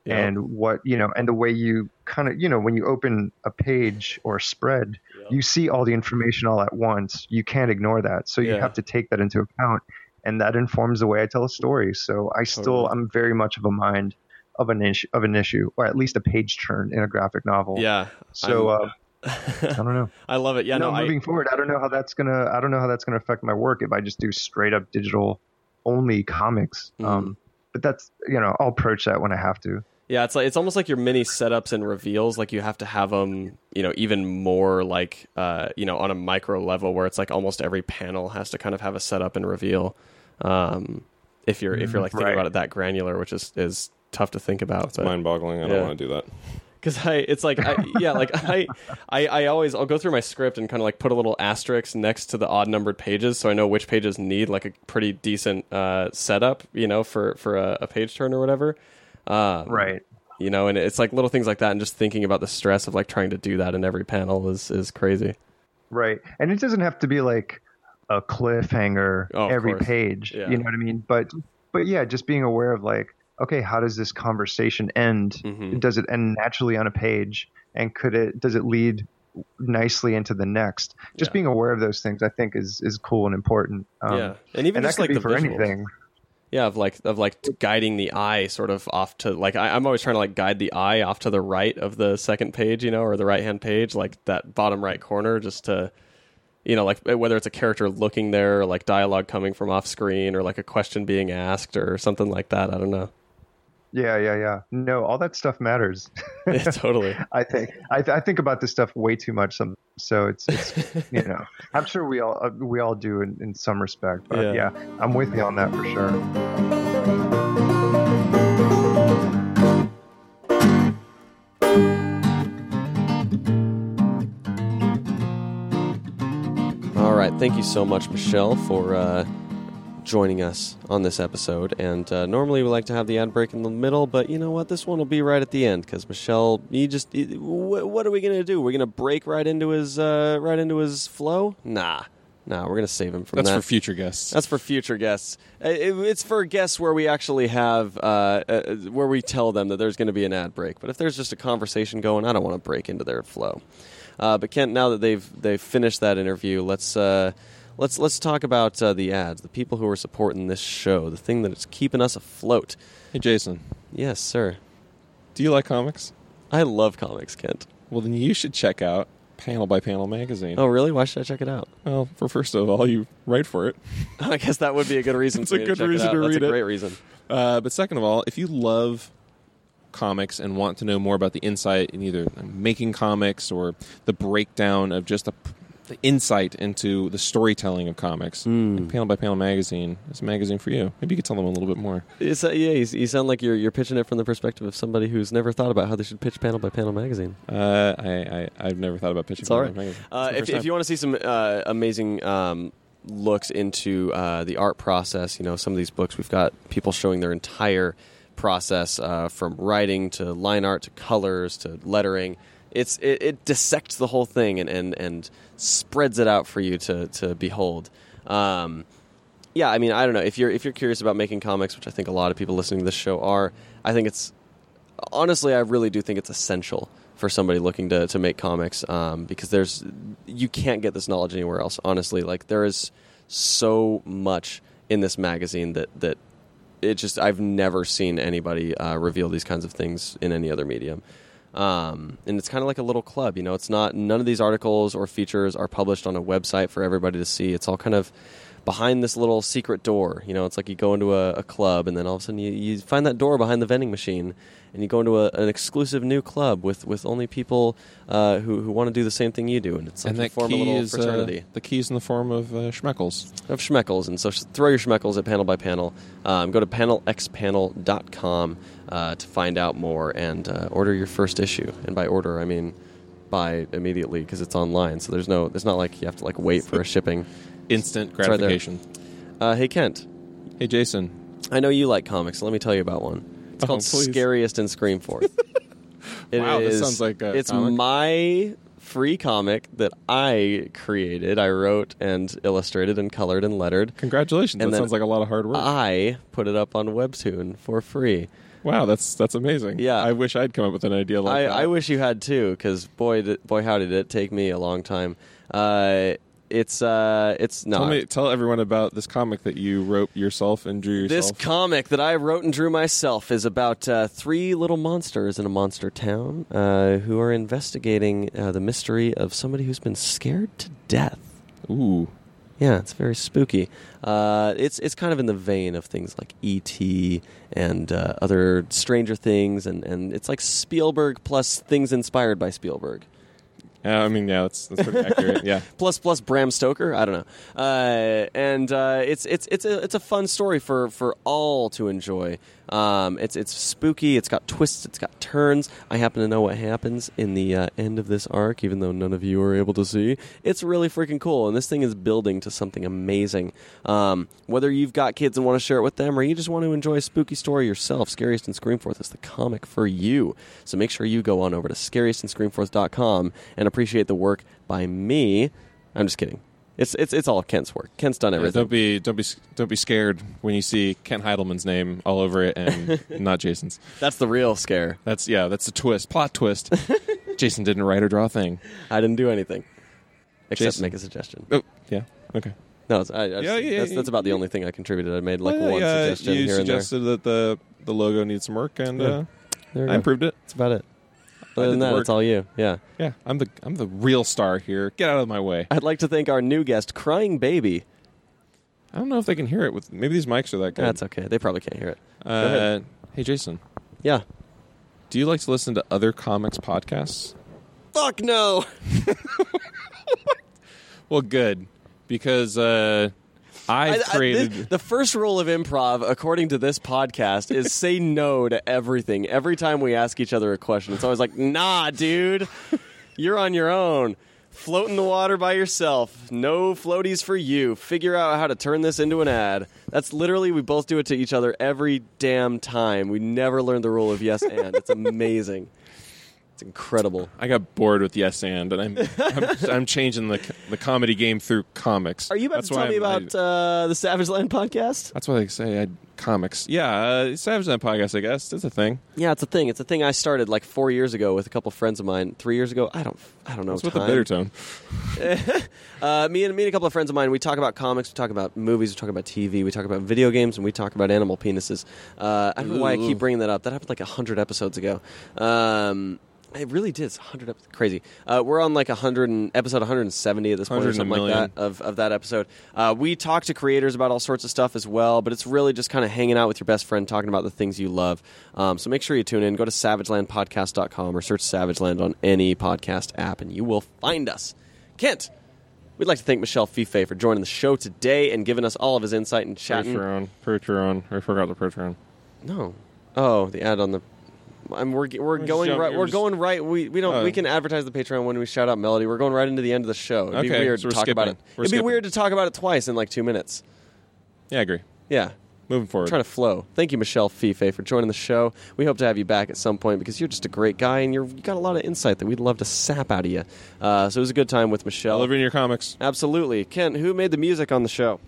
and what you know and the way you kind of you know when you open a page or a spread you see all the information all at once you can't ignore that so you Yeah. have to take that into account and that informs the way i tell a story so i still Totally. i'm very much of a mind of an issue of an issue or at least a page turn in a graphic novel Yeah. so uh, i don't know I love it. Yeah. no, No. I, moving forward i don't know how that's gonna i don't know how that's gonna affect my work if i just do straight up digital only comics Mhm. um but that's you know i'll approach that when i have to Yeah, it's like it's almost like your mini setups and reveals. Like you have to have them, you know, even more like, uh, you know, on a micro level where it's like almost every panel has to kind of have a setup and reveal. Um, if you're if you're like thinking Right. about it that granular, which is is tough to think about. It's mind boggling. I don't Yeah. want to do that. Because I it's like I, yeah like I, I I always I'll go through my script and kind of like put a little asterisk next to the odd numbered pages so I know which pages need like a pretty decent uh, setup you know for for a, a page turn or whatever. Um, right you know and it's like little things like that and just thinking about the stress of like trying to do that in every panel is is crazy Right. And it doesn't have to be like a cliffhanger Oh, every course. page. Yeah. You know what I mean? But but yeah, just being aware of like, okay, how does this conversation end? Mhm. Does it end naturally on a page? And could it does it lead nicely into the next? Just Yeah. being aware of those things I think is is cool and important. Um, yeah and even And just like be the for visuals. anything. yeah of like of like guiding the eye sort of off to like I, i'm always trying to like guide the eye off to the right of the second page you know or the right hand page like that bottom right corner just to you know like whether it's a character looking there or like dialogue coming from off screen or like a question being asked or something like that i don't know Yeah, yeah, yeah. No, all that stuff matters. yeah, totally I think I, th- I think about this stuff way too much. Some so it's, it's you know I'm sure we all uh, we all do in, in some respect. But Yeah. yeah. I'm with you on that for sure. All right. Thank you so much, Michel, for uh, joining us on this episode. And uh, normally we like to have the ad break in the middle, but you know what? This one will be right at the end because Michel, you just you- wh- what are we gonna do? We're gonna break right into his uh, right into his flow? Nah, nah. We're gonna save him from that. That's that. for future guests. That's for future guests. It- it's for guests where we actually have uh, uh, where we tell them that there's going to be an ad break. But if there's just a conversation going, I don't want to break into their flow. Uh, but Kent, now that they've they've finished that interview, let's uh, let's let's talk about uh, the ads, the people who are supporting this show, the thing that is keeping us afloat. hey, Jason, Yes, sir. do you like comics? I love comics, Kent. Well, then you should check out Panel by Panel magazine. Oh, really? Why should I check it out? Well, for first of all, you write for it. I guess that would be a good reason. It's a good to check reason it to That's read a it. great reason. Uh, but second of all, if you love comics and want to know more about the insight in either making comics or the breakdown of just the insight into the storytelling of comics, Mm. Panel by Panel magazine is a magazine for you. Maybe you could tell them a little bit more. It's, uh, yeah, you, sound like you're you're pitching it from the perspective of somebody who's never thought about how they should pitch panel by panel magazine. Uh, I, I I've never thought about pitching. It's all Panel right. by magazine. Uh, if, if you want to see some uh, amazing um, looks into uh, the art process, you know, some of these books we've got people showing their entire process uh, from writing to line art to colors to lettering. It's it, it dissects the whole thing and, and, and spreads it out for you to to behold. Um, yeah, I mean, I don't know if you're if you're curious about making comics, which I think a lot of people listening to this show are. I think it's honestly, I really do think it's essential for somebody looking to, to make comics um, because there's you can't get this knowledge anywhere else. Honestly, like there is so much in this magazine that that it just I've never seen anybody uh, reveal these kinds of things in any other medium. Um, and it's kind of like a little club, you know. It's not none of these articles or features are published on a website for everybody to see. It's all kind of behind this little secret door. You know, it's like you go into a, a club and then all of a sudden you, you find that door behind the vending machine and you go into a, an exclusive new club with, with only people uh, who, who want to do the same thing you do. And it's like and you form a key little is uh, fraternity the keys in the form of uh, schmeckles. of schmeckles. And so throw your schmeckles at panel by panel. Um, go to panelxpanel.com uh, to find out more and uh, order your first issue. And by order, I mean buy immediately because it's online. So there's no, it's not like you have to like wait for a shipping. Instant right gratification. Uh, hey Kent, hey, Jason. I know you like comics. So let me tell you about one. It's Oh, called please. Scariest in Screamforth. It Wow, this sounds like a it's comic. my free comic that I created. I wrote and illustrated and colored and lettered. Congratulations. And that sounds like a lot of hard work. I put it up on Webtoon for free. wow, that's that's amazing. Yeah. I wish I'd come up with an idea like I, that. I wish you had too, because boy, boy, how did it take me a long time. Uh, it's uh, it's no. Tell me, tell everyone about this comic that you wrote yourself and drew yourself. This comic that I wrote and drew myself is about uh, three little monsters in a monster town uh, who are investigating uh, the mystery of somebody who's been scared to death. Ooh, Yeah, it's very spooky. Uh, it's it's kind of in the vein of things like E.T. and uh, other Stranger Things, and, and it's like Spielberg plus things inspired by Spielberg. Yeah, I mean, yeah, that's that's pretty accurate. Yeah, plus plus Bram Stoker. I don't know, uh, and uh, it's it's it's a it's a fun story for for all to enjoy. Um, it's it's spooky. It's got twists. It's got turns. I happen to know what happens in the uh, end of this arc, even though none of you are able to see. It's really freaking cool, and this thing is building to something amazing. Um, whether you've got kids and want to share it with them, or you just want to enjoy a spooky story yourself, Scariest and Screamforth is the comic for you. So make sure you go on over to scariestandScreamforth.com and appreciate the work by me. I'm just kidding. It's it's it's all Kent's work. Kent's done Yeah, everything. don't be don't be don't be scared when you see Kent Heidelman's name all over it and not Jason's. That's the real scare. That's yeah, that's a twist, plot twist. Jason didn't write or draw a thing. I didn't do anything except Jason. make a suggestion. Oh, yeah, okay. No, it's, I, I just, Yeah, yeah, that's, yeah. that's about the only thing I contributed. I made like Well, one yeah, suggestion you here and there. suggested that the the logo needs some work, and Yeah. uh, I improved it. That's about it. Other than that, work. it's all you. Yeah. Yeah, I'm the I'm the real star here. Get out of my way. I'd like to thank our new guest, Crying Baby. I don't know if they can hear it with maybe these mics are that good. That's okay. They probably can't hear it. uh, hey Jason, Yeah. do you like to listen to other comics podcasts? Fuck no. Well, good because uh, I've I- I- created. this- the first rule of improv, according to this podcast, is say no to everything. Every time we ask each other a question, it's always like, "Nah, dude, you're on your own." Float in the water by yourself. No floaties for you. Figure out how to turn this into an ad. That's literally, we both do it to each other every damn time. We never learned the rule of yes and. It's amazing. It's incredible. I got bored with Yes and, and I'm I'm, I'm changing the the comedy game through comics. Are you about That's to tell me I'm- about uh, the Savage Land podcast? That's why they say I comics. Yeah, uh, Savage Land podcast. I guess it's a thing. Yeah, it's a thing. It's a thing I started like four years ago with a couple friends of mine. Three years ago, I don't, I don't know. It's with a bitter tone. Uh, me and me and a couple of friends of mine. We talk about comics. We talk about movies. We talk about TV. We talk about video games, and we talk about animal penises. Uh, I don't know why I keep bringing that up. That happened like hundred episodes ago. Um, it really did. It's hundred episodes. Crazy. Uh, we're on like hundred and episode one hundred and seventy at this point, or 100 and a something like that of, of that episode. Uh, we talk to creators about all sorts of stuff as well, but it's really just kind of hanging out with your best friend, talking about the things you love. Um, so make sure you tune in. Go to savagelandpodcast.com or search Savageland on any podcast app, and you will find us. Kent, we'd like to thank Michel Fiffe for joining the show today and giving us all of his insight and chatting. Patreon, Patreon. I forgot the Patreon. No, oh, the ad on the. I'm, we're we're just going jump- right. we're We're just- going right. We we don't. Oh. we can advertise the Patreon when we shout out Melody. We're going right into the end of the show. It'd be Okay, weird so to we're talk about it. We're It'd be weird to talk about it twice in like two minutes. Yeah, I agree. Yeah, Moving forward. trying to flow. Thank you, Michel Fiffe, for joining the show. We hope to have you back at some point because you're just a great guy and you have got a lot of insight that we'd love to sap out of you. Uh, so it was a good time with Michel. Delivering your comics. Absolutely, Kent. Who made the music on the show?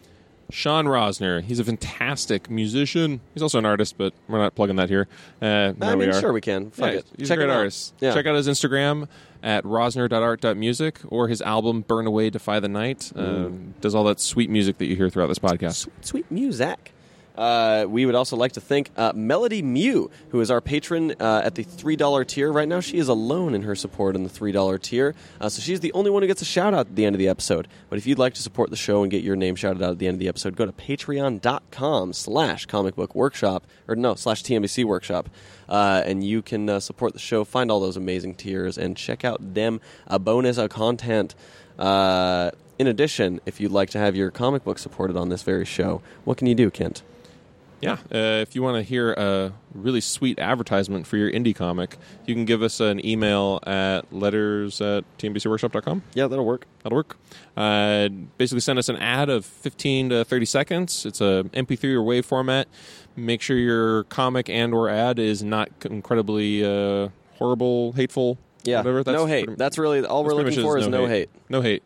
Sean Rosner. He's a fantastic musician. He's also an artist, but we're not plugging that here. Uh, I mean, we are. sure we can. Fuck Yeah, it. he's Check a great out. artist. Yeah. Check out his Instagram at rosner.art.music or his album Burn Away, Defy the Night. Um, does all that sweet music that you hear throughout this podcast. Sweet music. Uh, we would also like to thank uh, Melody Mew, who is our patron uh, at the $3 tier. Right now, she is alone in her support in the $3 tier. Uh, so she's the only one who gets a shout out at the end of the episode. But if you'd like to support the show and get your name shouted out at the end of the episode, go to patreon.com slash comic book workshop, or no, slash TMBC workshop. Uh, and you can uh, support the show, find all those amazing tiers, and check out them uh, bonus uh, content. In addition, if you'd like to have your comic book supported on this very show, what can you do, Kent? Yeah, uh, if you want to hear a really sweet advertisement for your indie comic, you can give us an email at letters at tmbcworkshop.com. Yeah, that'll work. That'll work. Uh, basically, send us an ad of 15 to 30 seconds. It's a MP3 or WAV format. Make sure your comic and or ad is not incredibly uh, horrible, hateful. Yeah, whatever. no hate. pretty- That's really all we're looking for it, is no hate. No hate.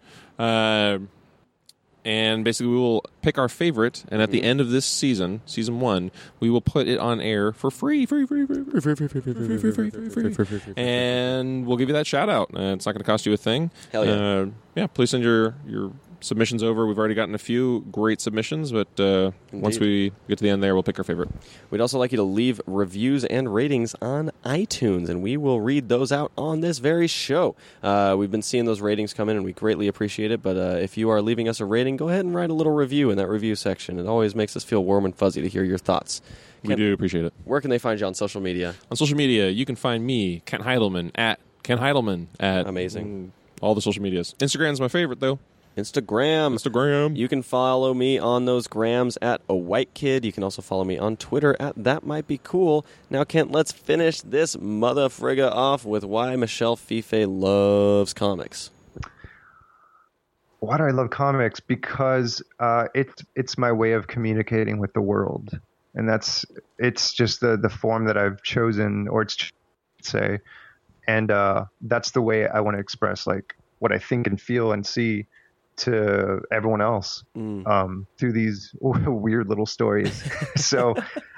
Uh, and basically, we will pick our favorite, and at the end of this season, season one, we will put it on air for free, free, free, free, free, free, free, free, free, free, free, free, free, free, and we'll give you that shout out. Uh, it's not going to cost you a thing. Hell yeah. Uh, yeah, please send your your submissions over. We've already gotten a few great submissions, but uh, once we get to the end there, we'll pick our favorite. We'd also like you to leave reviews and ratings on iTunes, and we will read those out on this very show. Uh, we've been seeing those ratings come in, and we greatly appreciate it. But uh, if you are leaving us a rating, go ahead and write a little review in that review section. It always makes us feel warm and fuzzy to hear your thoughts. We do appreciate it. Where can they find you on social media? On social media, you can find me, Kent Heidelman, at Kent Heidelman at Amazing. mm, all the social medias. Instagram's my favorite though. Instagram. Instagram. You can follow me on those grams at a white kid. You can also follow me on Twitter at that might be cool. Now, Kent, let's finish this mother frigga off with why Michel Fiffe loves comics. Why do I love comics? Because uh, it's it's my way of communicating with the world, and that's it's just the the form that I've chosen, or it's say, and uh, that's the way I want to express like what I think and feel and see to everyone else Mm. um, through these weird little stories. so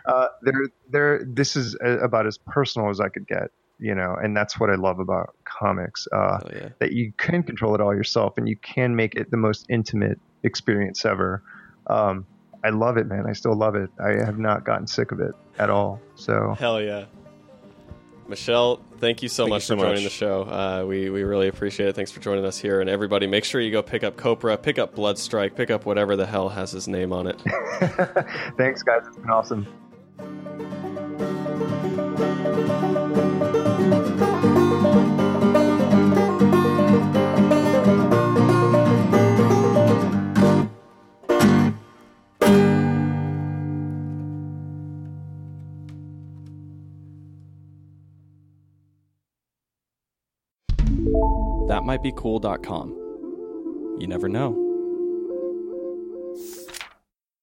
uh, they're they're this is a, about as personal as I could get, you know, and that's what I love about comics. Uh, Oh, yeah. that you can control it all yourself and you can make it the most intimate experience ever. Um, I love it, man. I still love it. I have not gotten sick of it at all. So Hell yeah. Michel, thank you so Thank you much so for joining much. the show. Uh, we, we really appreciate it. Thanks for joining us here. And everybody, make sure you go pick up Copra, pick up Bloodstrike, pick up whatever the hell has his name on it. thanks, guys. It's been awesome. mightbecool.com. You never know.